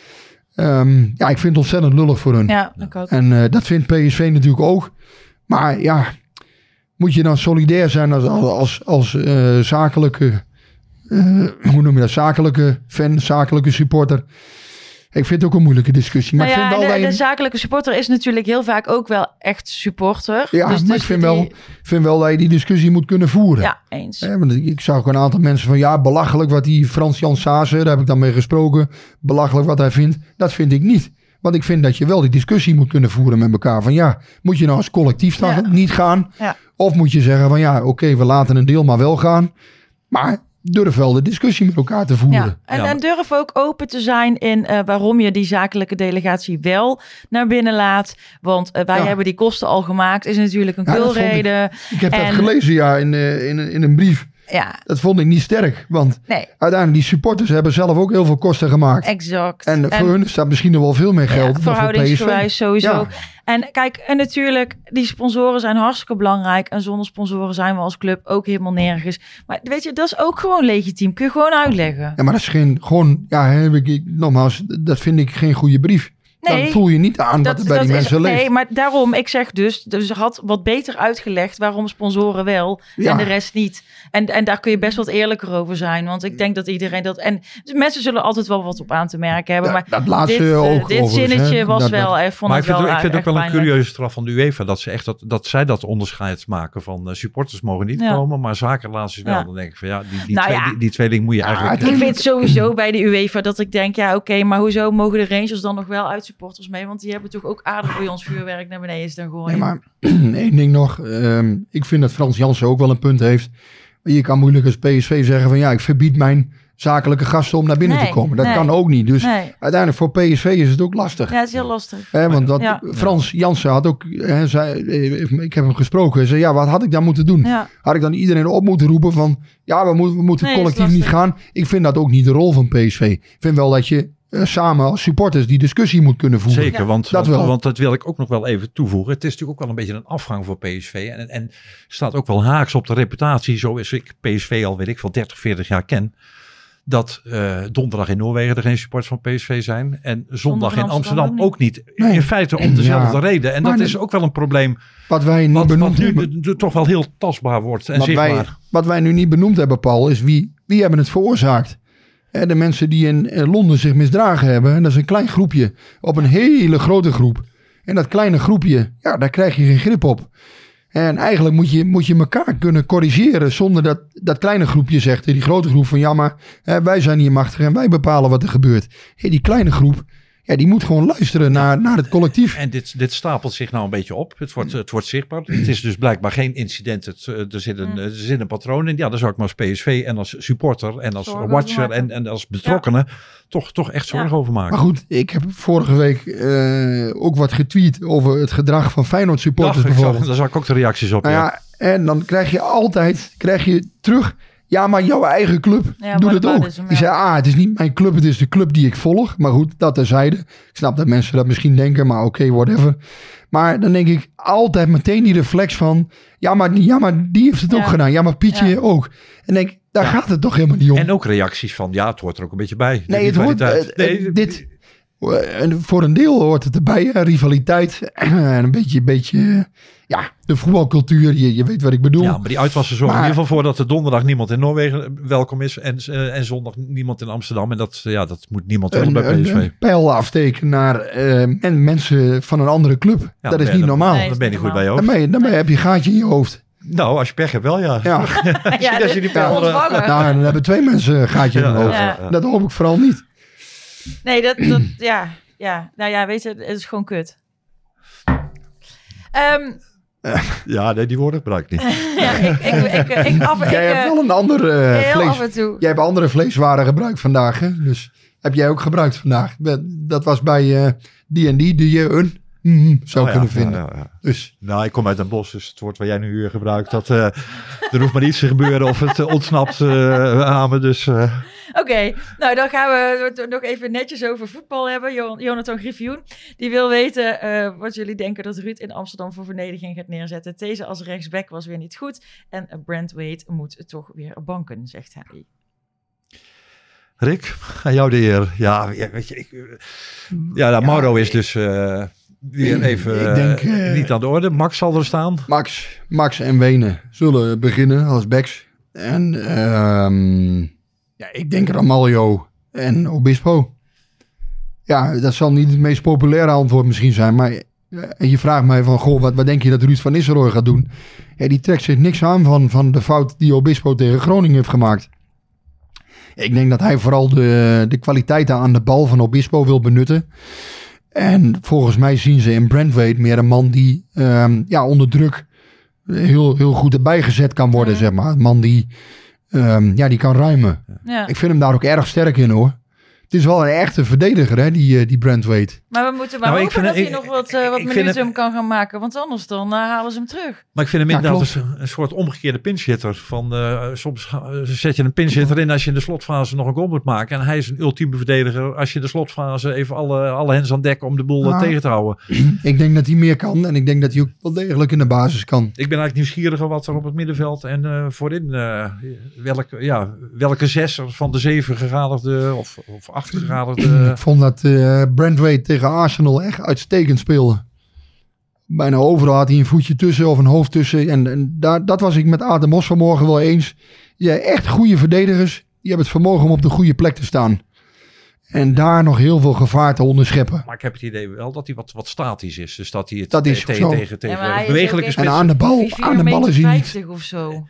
Ehm, ja, ik vind het ontzettend lullig voor hun. Ja, ik ook. En eh, dat vindt PSV natuurlijk ook. Maar ja, moet je dan solidair zijn als, als, als eh, zakelijke, eh, hoe noem je dat, zakelijke fan, zakelijke supporter. Ik vind het ook een moeilijke discussie. Maar Nou ik ja, vind wel de, zakelijke supporter is natuurlijk heel vaak ook wel echt supporter. ja, Dus- maar dus ik vind die- wel, vind wel dat je die discussie moet kunnen voeren. Ja, eens. Hè, want ik, zag ook een aantal mensen van ja, belachelijk wat die Frans Jan Saase, daar heb ik dan mee gesproken. Belachelijk wat hij vindt. Dat vind ik niet. Want ik vind dat je wel die discussie moet kunnen voeren met elkaar. Van ja, moet je nou als collectief dan Ja. niet gaan? Ja. Of moet je zeggen van ja, oké, we laten een deel maar wel gaan. Maar durf wel de discussie met elkaar te voeren. Ja, en, Ja, en durf ook open te zijn in eh, waarom je die zakelijke delegatie wel naar binnen laat. Want eh, wij Ja. hebben die kosten al gemaakt, is natuurlijk een vond ik- heb En- dat gelezen ja, in, eh, in, in een brief. Ja, Dat vond ik niet sterk. Want nee, uiteindelijk, die supporters hebben zelf ook heel veel kosten gemaakt. exact. En voor hun staat misschien nog wel veel meer geld ja, dan voor PSV. verhoudingsgewijs sowieso. Ja. En kijk, en natuurlijk, die sponsoren zijn hartstikke belangrijk. En zonder sponsoren zijn we als club ook helemaal nergens. Maar weet je, dat is ook gewoon legitiem. Kun je gewoon uitleggen. Ja, maar dat is geen, gewoon, ja, nogmaals, dat vind ik geen goede brief. Dan voel je niet aan wat er bij die is- mensen leeft. Nee, maar daarom, ik zeg dus, dus had wat beter uitgelegd waarom sponsoren wel Ja. en de rest niet. En, en daar kun je best wat eerlijker over zijn. Want ik denk dat iedereen dat... En dus mensen zullen altijd wel wat op aan te merken hebben. Ja, maar dat laatste dit, eh, ook dit overigens, zinnetje was Dat- wel... dat- eh, vond maar ik vind, wel ik ook wel een curieuze straf van de UEFA. Dat, ze echt dat, dat zij dat onderscheid maken van eh, supporters mogen niet Ja. komen, maar zakenrelaties wel. Ja. Dan denk ik van ja, die, die, Nou twee, ja. die, die tweeling moet je eigenlijk... Ik vind sowieso bij de UEFA dat ik denk, ja oké, maar hoezo mogen de Rangers dan nog wel uitsupporters mee? Want die hebben toch ook aardig bij ons vuurwerk naar beneden staan gooien. Nee, maar één ding nog. ehm, ik vind dat Frans Jansen ook wel een punt heeft. Je kan moeilijk als PSV zeggen van ja, ik verbied mijn zakelijke gasten om naar binnen Nee, te komen. Dat nee. kan ook niet. Dus Nee, uiteindelijk voor PSV is het ook lastig. ja, het is heel lastig. Want dat, Ja. Frans Jansen had ook, hè, zei, eh, ik heb hem gesproken, hij zei ja, wat had ik dan moeten doen? Ja. Had ik dan iedereen op moeten roepen van ja, we moeten, we moeten is collectief niet gaan? Ik vind dat ook niet de rol van PSV. Ik vind wel dat je samen als supporters die discussie moet kunnen voeren. Zeker, Ja. want, Dat want, dat wil ik ook nog wel even toevoegen. Het is natuurlijk ook wel een beetje een afgang voor PSV. En, en staat ook wel haaks op de reputatie, zoals ik PSV al, weet ik veel, 30, 40 jaar ken. Dat eh, donderdag in Noorwegen er geen supporters van PSV zijn. En zondag in in Amsterdam Amsterdam ook niet. Nee. In feite om dezelfde Ja. reden. En Maar dat de- is ook wel een probleem. Wat wij niet Wat, wat benoemd nu hebben. de- de- toch wel heel tastbaar wordt en Wat zichtbaar. wij, wat wij nu niet benoemd hebben, Paul, is wie, wie hebben het veroorzaakt? De mensen die in eh, Londen zich misdragen hebben, en dat is een klein groepje, op een hele grote groep. En dat kleine groepje, ja, daar krijg je geen grip op. En eigenlijk moet je, moet je elkaar kunnen corrigeren zonder dat dat kleine groepje zegt, die grote groep van ja, maar hè, wij zijn hier machtig en wij bepalen wat er gebeurt. Hé, die kleine groep, ja, die moet gewoon luisteren naar, naar het collectief. En dit, dit stapelt zich nou een beetje op. Het wordt, het wordt zichtbaar. Het is dus blijkbaar geen incident. Het, eh, er, zit een, er zit een patroon in. Ja, daar zou ik maar als PSV en als supporter en als Zorgen watcher en, en als betrokkenen toch, toch echt zorgen over maken. Maar goed, ik heb vorige week eh, ook wat getweet over het gedrag van Feyenoord supporters zag, bijvoorbeeld. daar zag ik ook de reacties op. Nou ja. ja, en dan krijg je altijd krijg je terug. Ja, maar jouw eigen club Ja, doet het dat ook. is hem, ja. zei, ah, het is niet mijn club, het is de club die ik volg. Maar goed, dat terzijde. Ik snap dat mensen dat misschien denken, maar oké, whatever. Maar dan denk ik altijd meteen die reflex van... Ja, maar, die- ja, maar die heeft het Ja. ook gedaan. Ja, maar Pietje Ja. ook. En denk, daar gaat het toch helemaal niet om. En ook reacties van, ja, het hoort er ook een beetje bij. Nee, het hoort, eh, eh, Nee, dit, En voor een deel hoort het erbij, hè, rivaliteit. en een beetje, beetje ja, de voetbalcultuur. Je, je weet wat ik bedoel. Ja, maar die uitwassen zorgen Maar- in ieder geval voor dat er donderdag niemand in Noorwegen welkom is en, eh, en zondag niemand in Amsterdam. En dat, ja, dat moet niemand willen bij een, PSV. een, een pijl afsteken naar eh, en mensen van een andere club. Ja, dat is niet normaal. Nee. Dan ben je niet goed bij je Dan, hoofd. ben je, dan ben je- heb je een gaatje in je hoofd. Nou, als je pech hebt wel, ja. Ja. Ja, als je die pijl, eh, ontvangen. nou, dan hebben twee mensen een gaatje in Ja, hun hoofd. ja. Dat hoop ik vooral niet. Nee, dat, dat ja, ja. Nou ja, weet je, het is gewoon kut. Ehm, Ja, nee, die woorden gebruik ik niet. ja, ik, ik, ik, ik, ik, af, ik, Jij hebt eh, wel een ander eh, vlees. af en toe. Jij hebt andere vleeswaren gebruikt vandaag. Hè? Dus heb jij ook gebruikt vandaag. Dat was bij eh, die en die een mhm zou Oh, ja, kunnen vinden. ja, ja, ja. Dus Nou, ik kom uit een bos, dus het woord wat jij nu hier gebruikt, dat, eh, er hoeft maar iets te gebeuren of het eh, ontsnapt eh, aan me. Dus eh, Oké, nou dan gaan we het nog even netjes over voetbal hebben. Jo- Jonathan Griffioen, die wil weten eh, wat jullie denken dat Ruud in Amsterdam voor verdediging gaat neerzetten. Deze als rechtsback was weer niet goed en Brent Wade moet toch weer banken, zegt hij. Rick, aan jou de eer. Ja, weet je, ik, ja, nou, Mauro is dus eh, weer even ik eh, denk, eh, niet aan de orde. Max zal er staan. Max, Max en Wenen zullen beginnen als backs. En ehm, ja, ik denk Ramaljo en Obispo. Ja, dat zal niet het meest populaire antwoord misschien zijn. Maar eh, en je vraagt mij van, goh, wat, wat denk je dat Ruud van Nistelrooy gaat doen? Ja, die trekt zich niks aan van, van de fout die Obispo tegen Groningen heeft gemaakt. Ik denk dat hij vooral de, de kwaliteiten aan de bal van Obispo wil benutten. En volgens mij zien ze in Brentwaite meer een man die ehm, ja, onder druk heel, heel goed erbij gezet kan worden, zeg maar. Een man die, ehm, ja, die kan ruimen. Ja. Ik vind hem daar ook erg sterk in, hoor. Het is wel een echte verdediger, hè, die, eh, die Brentwaite. Maar we moeten maar Nou, hopen dat het- hij ik- nog wat, eh, wat minuten het- kan gaan maken, want anders dan eh, halen ze hem terug. Maar ik vind hem Ja, inderdaad een, een soort omgekeerde pinchitter. Van, eh, soms zet je een pinchitter in als je in de slotfase nog een goal moet maken. En hij is een ultieme verdediger als je in de slotfase even alle, alle hens aan dek om de boel Ja. tegen te houden. Ik denk dat hij meer kan en ik denk dat hij ook wel degelijk in de basis kan. Ik ben eigenlijk nieuwsgieriger wat er op het middenveld en eh, voorin. eh, welke, ja, welke zes van de zeven gegadigde of, of acht gegadigde. Ik vond dat eh Brentwaite tegen Arsenal echt uitstekend speelde. Bijna overal had hij een voetje tussen of een hoofd tussen. En, en daar, dat was ik met Adem Mos vanmorgen wel eens. Ja, echt goede verdedigers. Die hebben het vermogen om op de goede plek te staan. En daar nog heel veel gevaar te onderscheppen. Maar ik heb het idee wel dat hij wat, wat statisch is. Dus dat hij het Dat is tegen, tegen Ja, bewegelijke En aan de bal, 4 aan de bal is hij niet. 50 of zo.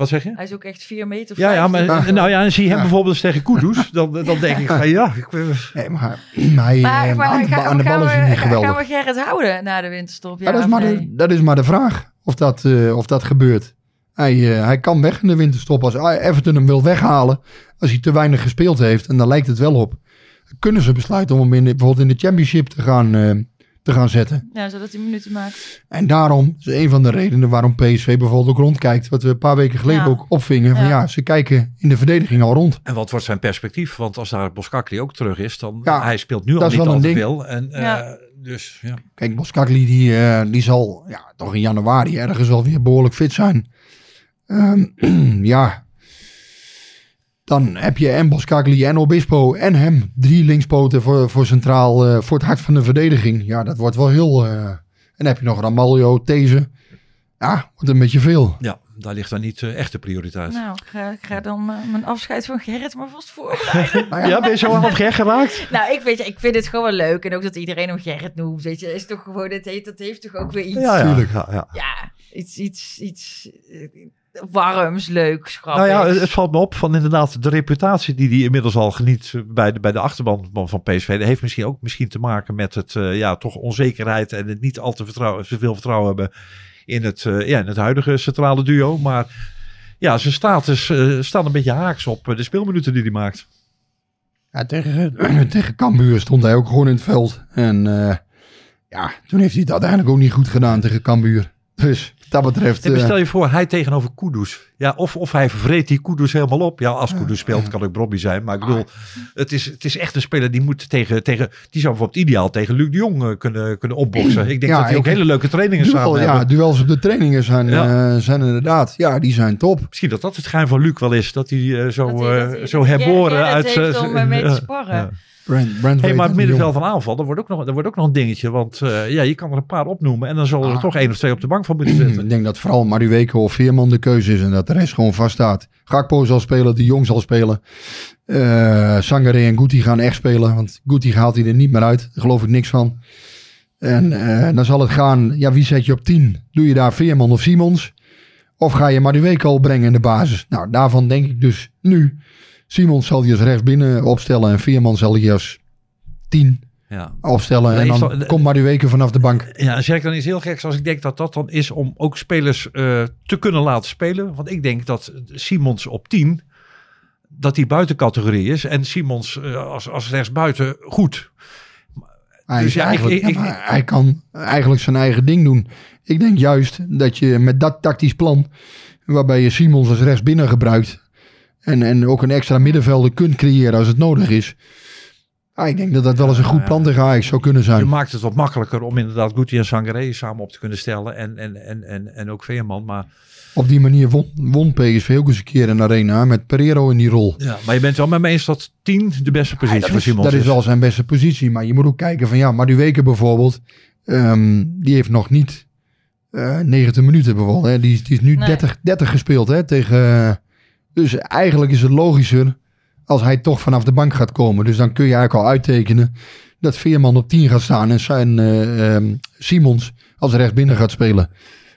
Wat zeg je? Hij is ook echt 4 meter Ja, ja, 50. maar nou ja, en zie je hem Ja. bijvoorbeeld eens tegen Kudus, dan, dan denk ik van ja, ik, eh, Nee, maar hij, Maar, eh, maar aan, de, ga- aan de gaan bal is hij we- niet Gaan geweldig. we Gerrit houden na de winterstop? Ja, Ja, dat, is maar nee? de, dat is maar de vraag of dat, eh, of dat gebeurt. Hij, eh, hij kan weg in de winterstop. Als Everton hem wil weghalen, als hij te weinig gespeeld heeft, en daar lijkt het wel op, kunnen ze besluiten om hem in, de- bijvoorbeeld in de championship te gaan, eh, te gaan zetten. Ja, zodat hij minuten maakt. En daarom is een van de redenen waarom PSV bijvoorbeeld ook rondkijkt, wat we een paar weken geleden Ja. ook opvingen. Van Ja. ja. ze kijken in de verdediging al rond. en wat wordt zijn perspectief? Want als daar Boskakli ook terug is, dan Ja, hij speelt nu al dat is niet wel al een te ding. veel. En, eh, Ja. Dus ja. Kijk, Boskakli die, eh, die zal ja, toch in januari ergens alweer behoorlijk fit zijn. Ehm, ja, dan heb je en Boskakli en Obispo en hem. Drie linkspoten voor, voor centraal, eh, voor het hart van de verdediging. Ja, dat wordt wel heel... eh, en dan heb je nog Ramaljo, These. Ja, wordt een beetje veel. ja, daar ligt dan niet eh, echt de prioriteit. Nou, ik ga, ik ga dan mijn afscheid van Gerrit maar vast voorbereiden. Nou ja, ben je zo aan het gek geraakt? nou, ik, weet, je, ik vind het gewoon wel leuk. En ook dat iedereen hem Gerrit noemt. Weet je, is toch gewoon, het heet, dat heeft toch ook weer iets... Ja, ja. Tuurlijk. ja, ja. ja, iets, iets, iets warms, leuks, Nou ja, het, het valt me op van inderdaad de reputatie die hij inmiddels al geniet bij de, bij de achterban van- PSV. Dat heeft misschien ook misschien te maken met het eh, ja, toch onzekerheid en het niet al te, vertrouwen, te veel vertrouwen hebben in het, eh, ja, in het huidige centrale duo. Maar ja, zijn status eh staat een beetje haaks op de speelminuten die hij maakt. Ja, tegen, tegen Cambuur stond hij ook gewoon in het veld. En eh, ja, toen heeft hij het uiteindelijk ook niet goed gedaan tegen Cambuur. Dus dat betreft... En eh, stel je voor, hij tegenover Kudus. Ja, of, of hij vreet die Kudus helemaal op. Ja, als Kudus speelt, kan ook Bobby zijn. Maar ik bedoel, het is, het is echt een speler die moet tegen, tegen die zou bijvoorbeeld ideaal tegen Luc de Jong eh, kunnen, kunnen opboksen. Ik denk Ja, dat die ook hele leuke trainingen duel, samen ja, hebben. duels op de trainingen zijn, Ja. eh, zijn inderdaad, ja, die zijn top. Misschien dat dat het geheim van Luc wel is. Dat hij eh, zo, Dat hij- eh, dat hij- zo hij herboren uit... eh, om, eh, mee te ja, sparren. Hey, weet maar het, middenveld van aanval, dat wordt ook nog, dat wordt ook nog een dingetje. Want eh, ja, je kan er een paar opnoemen. En dan zullen er Ah. toch één of twee op de bank van moeten zitten. Ik denk dat vooral Madueke of Veerman de keuze is en dat de rest gewoon vaststaat. Gakpo zal spelen, de Jong zal spelen. Eh Sangare en Guti gaan echt spelen, want Guti haalt hij er niet meer uit. Daar geloof ik niks van. En eh, dan zal het gaan, ja, wie zet je op 10? Doe je daar Veerman of Simons? Of ga je Madueke al brengen in de basis? Nou, daarvan denk ik dus nu. Simons zal hij als rechtsbinnen opstellen en Veerman zal hij als 10 Ja. opstellen. Nee, En dan komt Madueke vanaf de bank. Ja, en zeg ik dan iets heel geks als ik denk dat dat dan is om ook spelers eh, te kunnen laten spelen. Want ik denk dat Simons op 10, dat die buitencategorie is. En Simons eh, als, als rechtsbuiten goed. Hij, Dus is ja, ik- eigenlijk, ik- ja, maar hij kan eigenlijk zijn eigen ding doen. Ik denk juist dat je met dat tactisch plan, waarbij je Simons als rechtsbinnen gebruikt en, en ook een extra middenvelder kunt creëren als het nodig is. Ah, ik denk dat dat wel eens een goed plan tegen Ajax zou kunnen Je zijn. maakt het wat makkelijker om inderdaad Guti en Sangaré samen op te kunnen stellen. En, en, en, en, en ook Veerman. Maar, Op die manier won, won PSV ook eens een keer een arena met Pereiro in die rol. ja, maar je bent wel met me eens dat 10 de beste positie Ja, dat voor is, Simons dat is wel zijn beste positie. Maar je moet ook kijken van ja, Madueke bijvoorbeeld. ehm, die heeft nog niet eh 90 minuten bijvoorbeeld. Hè. Die, is- die is nu Nee. 30, 30 gespeeld hè, tegen... dus eigenlijk is het logischer als hij toch vanaf de bank gaat komen. Dus dan kun je eigenlijk al uittekenen dat Veerman op 10 gaat staan en zijn eh, ehm, Simons als rechtsbinnen gaat spelen.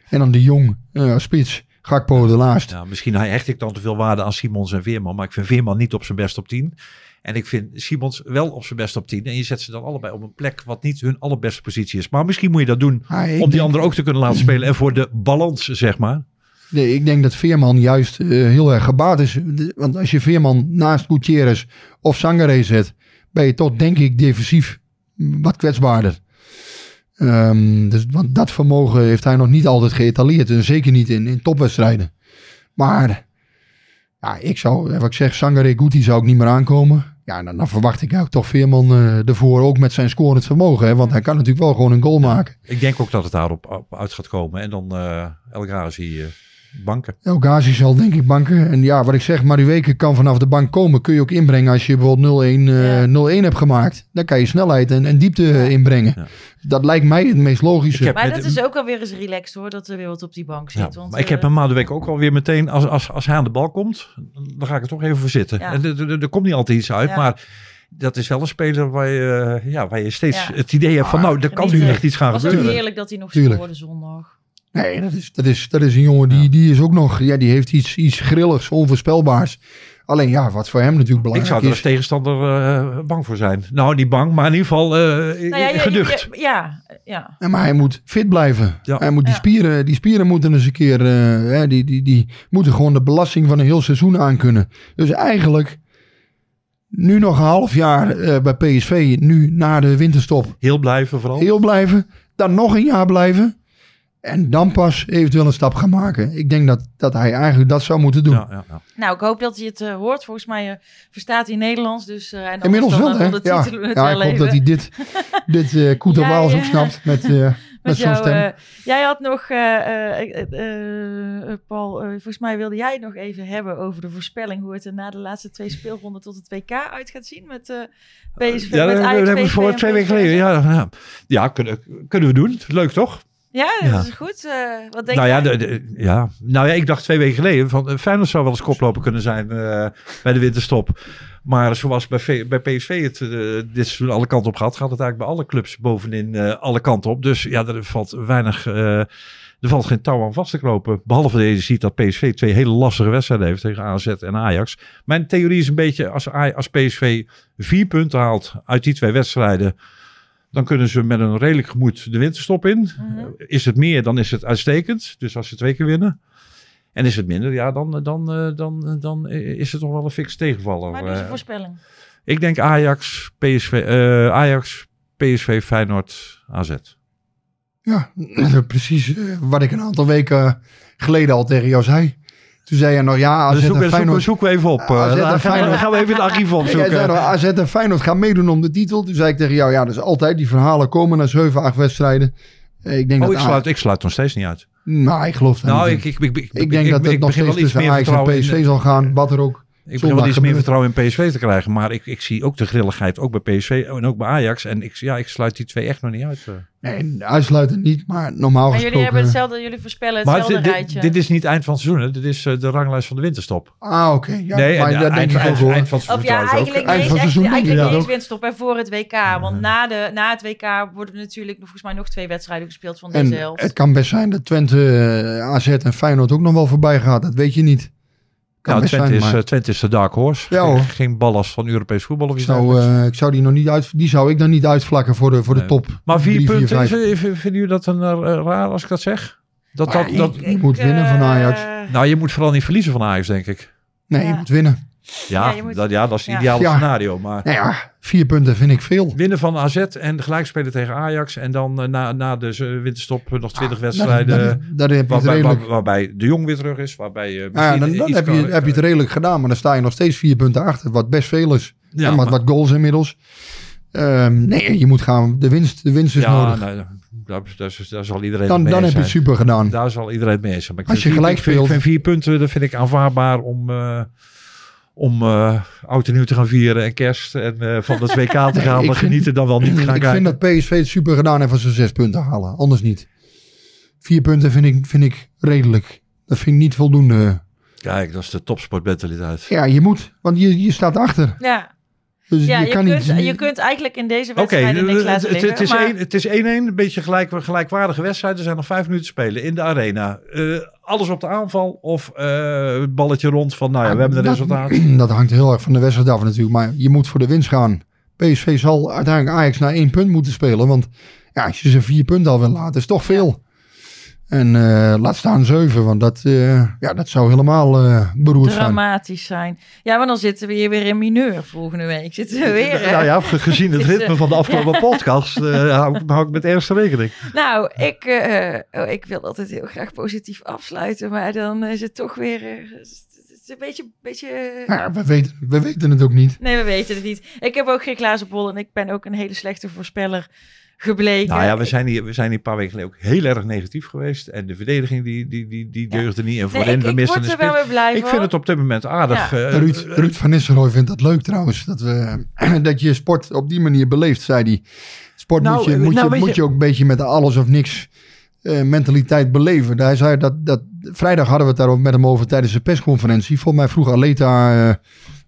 En dan de Jong als spits, Gakpo de laatst. Ja, misschien hecht ik dan te veel waarde aan Simons en Veerman. Maar ik vind Veerman niet op zijn best op 10. En ik vind Simons wel op zijn best op 10. En je zet ze dan allebei op een plek wat niet hun allerbeste positie is. Maar misschien moet je dat doen Ah, om die denk- anderen ook te kunnen laten spelen. En voor de balans, zeg maar. Nee, ik denk dat Veerman juist eh, heel erg gebaat is. Want als je Veerman naast Gutierrez of Sangaré zet, ben je toch denk ik defensief wat kwetsbaarder. Ehm, dus, want dat vermogen heeft hij nog niet altijd geëtaleerd. En zeker niet in, in topwedstrijden. Maar ja, ik zou, wat ik zeg, Sangaré Guti zou ik niet meer aankomen. Ja, dan, dan verwacht ik ook toch Veerman eh ervoor, ook met zijn scorend vermogen. Hè? Want hij kan natuurlijk wel gewoon een goal maken. Ik denk ook dat het daarop op uit gaat komen. En dan eh El Ghazi eh, banken. El Ghazi zal denk ik banken. En ja, wat ik zeg, Madueke kan vanaf de bank komen. Kun je ook inbrengen als je bijvoorbeeld 0-1 eh, 0-1 hebt gemaakt. Dan kan je snelheid en, en diepte eh, inbrengen. Ja. Dat lijkt mij het meest logische. Ik heb- Maar met- dat is ook alweer eens relaxed hoor, dat er weer wat op die bank Ja, zit. want, maar ik heb eh, hem de week ook alweer meteen, als, als, als hij aan de bal komt, dan ga ik er toch even voor zitten. Ja. En er, komt niet altijd iets uit, Ja. maar dat is wel een speler waar je, eh, ja, waar je steeds Ja. het idee hebt van, nou, er kan nu echt iets gaan was ook gebeuren. heerlijk dat hij nog scoorde zondag. Nee, dat is, dat, is, dat is een jongen die, die is ook nog... Ja, die heeft iets, iets grilligs, onvoorspelbaars. Alleen ja, wat voor hem natuurlijk Ik belangrijk zou er als is... tegenstander eh, bang voor zijn. Nou, niet bang, maar in ieder geval eh, Nou ja, geducht. ja, ja. Ja, maar hij moet fit blijven. Ja. Hij moet die, Ja. spieren, die spieren moeten eens een keer... eh, hè, die, die, die moeten gewoon de belasting van een heel seizoen aankunnen. Dus eigenlijk... Nu nog een half jaar eh, bij PSV. Nu na de winterstop Heel blijven vooral. heel blijven. Dan nog een jaar blijven. En dan pas eventueel een stap gaan maken. Ik denk dat, dat hij eigenlijk dat zou moeten doen. Ja, ja, ja. Nou, ik hoop dat hij het eh, hoort. Volgens mij eh, verstaat hij Nederlands. Dus, eh, en Inmiddels wel, hè? Ja, het ja wel ik hoop dat hij dit, dit eh Koeterwaals Ja, ook snapt met, eh, met, Met stem. jij had nog, eh, eh, eh, eh, Paul, eh, volgens mij wilde jij het nog even hebben over de voorspelling hoe het er na de laatste twee speelronden tot het WK uit gaat zien met eh PSV. Ja, met dat hebben we voor twee weken geleden. Ja, ja. ja kunnen, kunnen we doen. Leuk toch? Ja, dat Ja. is goed. Eh, wat denk nou, ja, de, de- ja. nou ja, ik dacht twee weken geleden van eh, Feyenoord zou wel eens koploper kunnen zijn eh, bij de winterstop. Maar zoals bij, V- bij PSV het dit seizoen alle kanten op gaat, gaat het eigenlijk bij alle clubs bovenin alle kanten op. Dus ja, er valt weinig, er valt geen touw aan vast te knopen. Behalve dat je ziet dat PSV twee hele lastige wedstrijden heeft tegen AZ en Ajax. Mijn theorie is een beetje, als, als PSV vier punten haalt uit die twee wedstrijden, dan kunnen ze met een redelijk gemoed de winterstop in. Mhm. Is het meer, dan is het uitstekend. Dus als ze twee keer winnen. En is het minder, ja, dan, dan, eh, dan, dan is het nog wel een fix tegenvaller. Maar Eh, voorspelling. ik denk Ajax, PSV, eh, Ajax, PSV, Feyenoord, AZ. Ja, precies eh, wat ik een aantal weken geleden al tegen jou zei. Toen zei je nog, ja, AZ Dus en zoeken, zoeken, Feyenoord... zoeken we even op. AZ eh, en gaan, we, Feyenoord. dan gaan we even het archief Jij zei opzoeken. nog, AZ en Feyenoord gaan meedoen om de titel. Toen zei ik tegen jou, ja, dus altijd die verhalen komen na 7, 8 wedstrijden. Eh, Ik denk Oh, dat ik sluit, ik sluit nog steeds niet uit. Nou, ik geloof daar Nou, niet ik, ik, ik, ik, denk dat het nog steeds tussen Ajax en PSV zal gaan. Wat er ook Ik begin wel iets meer vertrouwen in PSV te krijgen. Maar ik, ik zie ook de grilligheid, ook bij PSV en ook bij Ajax. En ik, ja, ik sluit die twee echt nog niet uit. eh. Nee, uitsluiten niet, maar normaal Maar jullie gesproken... hebben hetzelfde, jullie voorspellen Maar hetzelfde dit, rijtje. dit, dit is niet eind van het seizoen. Hè. Dit is eh, de ranglijst van de winterstop. Ah, oké. Ja, nee, maar en, dat eind, denk ik eind, ook hoor. eind van het Of seizoen ja, ook. eigenlijk Eind niet van eens, seizoen ik winststop en voor het WK. Want na, de, na het WK worden natuurlijk nog, volgens mij nog twee wedstrijden gespeeld van deze En helft. het kan best zijn dat Twente, eh, AZ en Feyenoord ook nog wel voorbij gaat. Dat weet je niet. Best Twente, zijn, is, maar eh, Twente is de dark horse. Ja, geen, ballast van Europees voetbal of ik iets eh, ik zou die nog niet uit, die zou ik dan niet uitvlakken voor de, voor de Nee. top. Maar vier drie, punten, vijf. is- vinden jullie dat een eh, raar als ik dat zeg? Dat, Maar dat, dat, je- je moet winnen van Ajax. Eh, nou, je moet vooral niet verliezen van Ajax, denk ik. Nee, Ja. je moet winnen. Ja, Ja, moet- dat, ja dat is het ja. ideale Ja. scenario. Maar Nou ja, vier punten vind ik veel. winnen van AZ en gelijk spelen tegen Ajax. En dan eh, na, na de winterstop eh, nog twintig Dat, wedstrijden. heb je waarbij, redelijk... waar- waarbij de Jong weer terug is. Waarbij eh Ja, dan, dan heb, je, kan- heb je het redelijk gedaan, maar dan sta je nog steeds vier punten achter. Wat best veel is. Ja, en wat, maar- wat goals inmiddels. Ehm, nee, je moet gaan. De winst, de winst is ja, nodig. nou, daar, daar, daar zal iedereen dan mee dan heb je het super gedaan. Daar zal iedereen mee eens zijn. Maar Als je vier- gelijk ik speelt- vind vier punten, dat vind ik aanvaardbaar om, eh om eh oud en nieuw te gaan vieren en kerst en eh, van het WK te gaan. ik maar vind- genieten dan wel niet gaan ik kijken. vind dat PSV het super gedaan heeft als ze zes punten halen. Anders niet. Vier punten vind ik, vind ik redelijk. Dat vind ik niet voldoende. Kijk, dat is de topsportmentaliteit. Ja, je moet. Want je, je staat achter. ja, Dus ja je, kan kunt, niet... je kunt eigenlijk in deze Oké, wedstrijden niks het, laten het, liggen. het is maar- het is 1-1, een beetje gelijk, gelijkwaardige wedstrijd. Er zijn nog vijf minuten te spelen in de arena. Eh, alles op de aanval of eh, het balletje rond van, nou ja, we hebben een dat, resultaat. Dat hangt heel erg van de wedstrijd af natuurlijk. Maar je moet voor de winst gaan. PSV zal uiteindelijk Ajax naar één punt moeten spelen. Want ja, als je ze vier punten al wil laten, is toch veel. En eh, laat staan zeven. Want dat, eh, ja, dat zou helemaal eh beroerd zijn. dramatisch zijn. Ja, maar dan zitten we hier weer in mineur volgende week. Zitten we weer. Nou ja, ge- gezien het ritme van de afgelopen podcast, hou, ik- hou ik met ergste rekening. Nou, ik, oh, ik wil altijd heel graag positief afsluiten, maar dan is het toch weer. het is een beetje. beetje Nou ja, we, weten, we weten het ook niet. Nee, we weten het niet. Ik heb ook geen glazen bol en ik ben ook een hele slechte voorspeller gebleken. Nou ja, we zijn, hier, we zijn hier een paar weken geleden ook heel erg negatief geweest. En de verdediging die, die, die, die Ja. deugde niet. En Nee, voorin, ik, we ik missen word er wel weer blij Ik vind het op dit moment aardig. Ja. eh, Ruud, eh, Ruud van Nistelrooy vindt dat leuk trouwens. Dat, we, dat je sport op die manier beleeft, zei hij. Sport Nou, moet, je, eh, moet, nou, je, moet je- je ook een beetje met de alles of niks eh, mentaliteit beleven. Hij zei dat, dat... Vrijdag hadden we het daar ook met hem over tijdens de persconferentie. Volgens mij vroeg Aleta uh,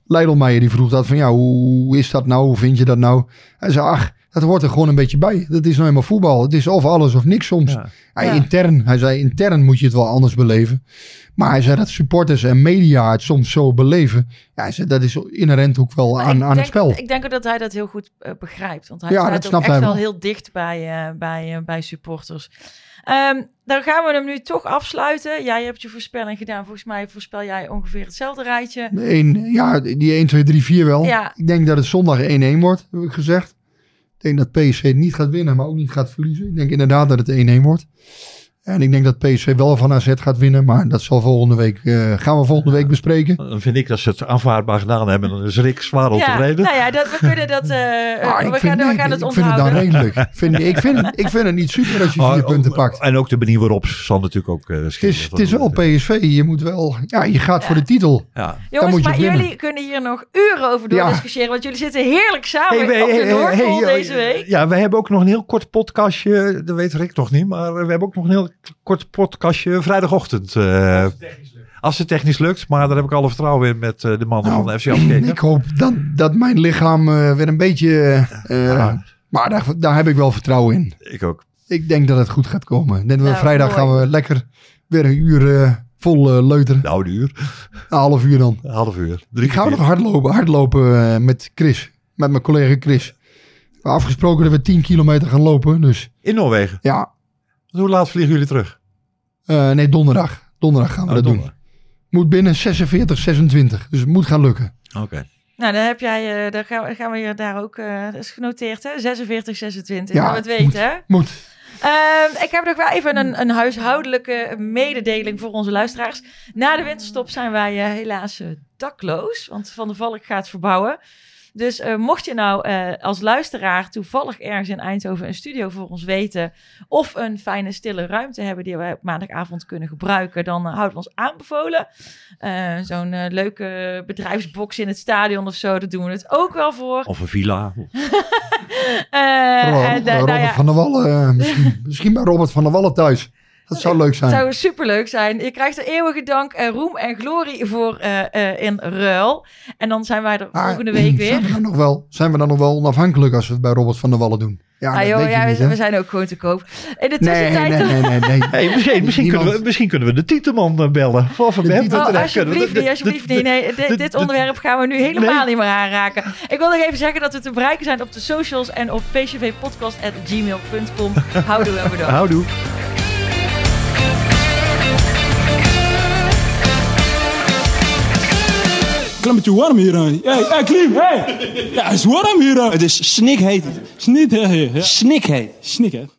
Leidelmeijer, die vroeg dat van... Ja, hoe is dat nou? Hoe vind je dat nou? Hij zei, ach, dat hoort er gewoon een beetje bij. Dat is nou helemaal voetbal. Het is of alles of niks soms. Ja. Ja. Intern, hij zei, intern moet je het wel anders beleven. Maar hij zei dat supporters en media het soms zo beleven. Ja, hij zei, dat is inherent ook wel Maar aan, aan het spel. Ik denk ook dat hij dat heel goed eh, begrijpt. Want hij Ja, staat dat ook echt hij wel wel. heel dicht bij, eh, bij, eh, bij supporters. Ehm, dan gaan we hem nu toch afsluiten. Jij hebt je voorspelling gedaan. Volgens mij voorspel jij ongeveer hetzelfde rijtje. Eén, ja, die 1, 2, 3, 4 wel. Ja. Ik denk dat het zondag 1-1 wordt, heb ik gezegd. Ik dat PSV niet gaat winnen, maar ook niet gaat verliezen. Ik denk inderdaad dat het 1-1 wordt. En ik denk dat PSV wel van AZ gaat winnen, maar dat zal volgende week, eh, gaan we volgende week bespreken. Dan vind ik dat ze het aanvaardbaar gedaan hebben. Dan is Rick zwaar ontevreden. nou ja, dat, we kunnen dat. eh, Ah, we, ik gaan, vind, we gaan het ik vind het dan onthouden. redelijk. Vind, ik, vind, ik vind het niet super als je vier ook- punten pakt. En ook de manier waarop zal natuurlijk ook uh, Het is, het is wel PSV. Je moet wel, ja, je gaat voor de titel. Ja. Dan Jongens, moet je maar winnen. jullie kunnen hier nog uren over door Ja. discussiëren. Want jullie zitten heerlijk samen Hey, op de hey, hey, Noordpool hey, deze week. Ja, wij hebben ook nog een heel kort podcastje. Dat weet Rick nog niet. Maar we hebben ook nog een heel kort podcastje vrijdagochtend. eh, als het technisch lukt. Maar daar heb ik alle vertrouwen in met eh, de mannen Nou, van de FC Afkeken. Ik hoop dat, dat mijn lichaam eh, weer een beetje... eh, Ja. Maar daar, daar heb ik wel vertrouwen in. Ik ook. Ik denk dat het goed gaat komen. Nou, vrijdag mooi. gaan we lekker weer een uur eh, vol eh, leuteren. Nou, een uur. Een half uur dan. Een half uur. Drie Ik ga nog hardlopen, hardlopen eh, met Chris. Met mijn collega Chris. We hebben afgesproken dat we 10 kilometer gaan lopen. Dus In Noorwegen. ja, Hoe laat vliegen jullie terug? eh, nee, donderdag. Donderdag gaan we Oh, dat doen. donderdag. Moet binnen 46, 26. Dus het moet gaan lukken. Oké. Nou, dan heb jij, eh daar gaan we, gaan we hier daar ook, eh, dat is genoteerd hè, 46, 26. Ja, het weten hè. Moet. Ehm, ik heb nog wel even een, een huishoudelijke mededeling voor onze luisteraars. Na de winterstop zijn wij helaas dakloos, want Van de Valk gaat verbouwen. Dus eh, mocht je nou eh, als luisteraar toevallig ergens in Eindhoven een studio voor ons weten. Of een fijne stille ruimte hebben die wij op maandagavond kunnen gebruiken. Dan uh, houden we ons aanbevolen. Uh, Zo'n uh, leuke bedrijfsbox in het stadion of zo. Daar doen we het ook wel voor. Of een villa. Robert, en, nou ja. van der Wallen. misschien, misschien bij Robert van der Wallen thuis. Dat zou leuk zijn. Dat zou superleuk zijn. Je krijgt er eeuwige dank en roem en glorie voor uh, uh, in ruil. En dan zijn wij er volgende week weer. Zijn we, dan nog wel, zijn we dan nog wel onafhankelijk als we het bij Robert van der Wallen doen? Ja, ah, joh, ja niet, we, we, zijn ook gewoon te koop. In de nee, tussentijd... Nee, nee, nee. nee, hey, misschien, misschien, kunnen we, misschien kunnen we de titelman bellen. Of de titel oh, alsjeblieft niet, alsjeblieft niet. Nee, dit, dit onderwerp gaan we nu helemaal nee. niet meer aanraken. Ik wil nog even zeggen dat we te bereiken zijn op de socials en op pcvpodcast.gmail.com. Houdoe en bedankt. Houdoe. Klimmetje warm hier aan. Hey, Klim, hey! Ja, het is warm hier aan. Het is snikheet. Snikheet. Snikheet. Snikheet.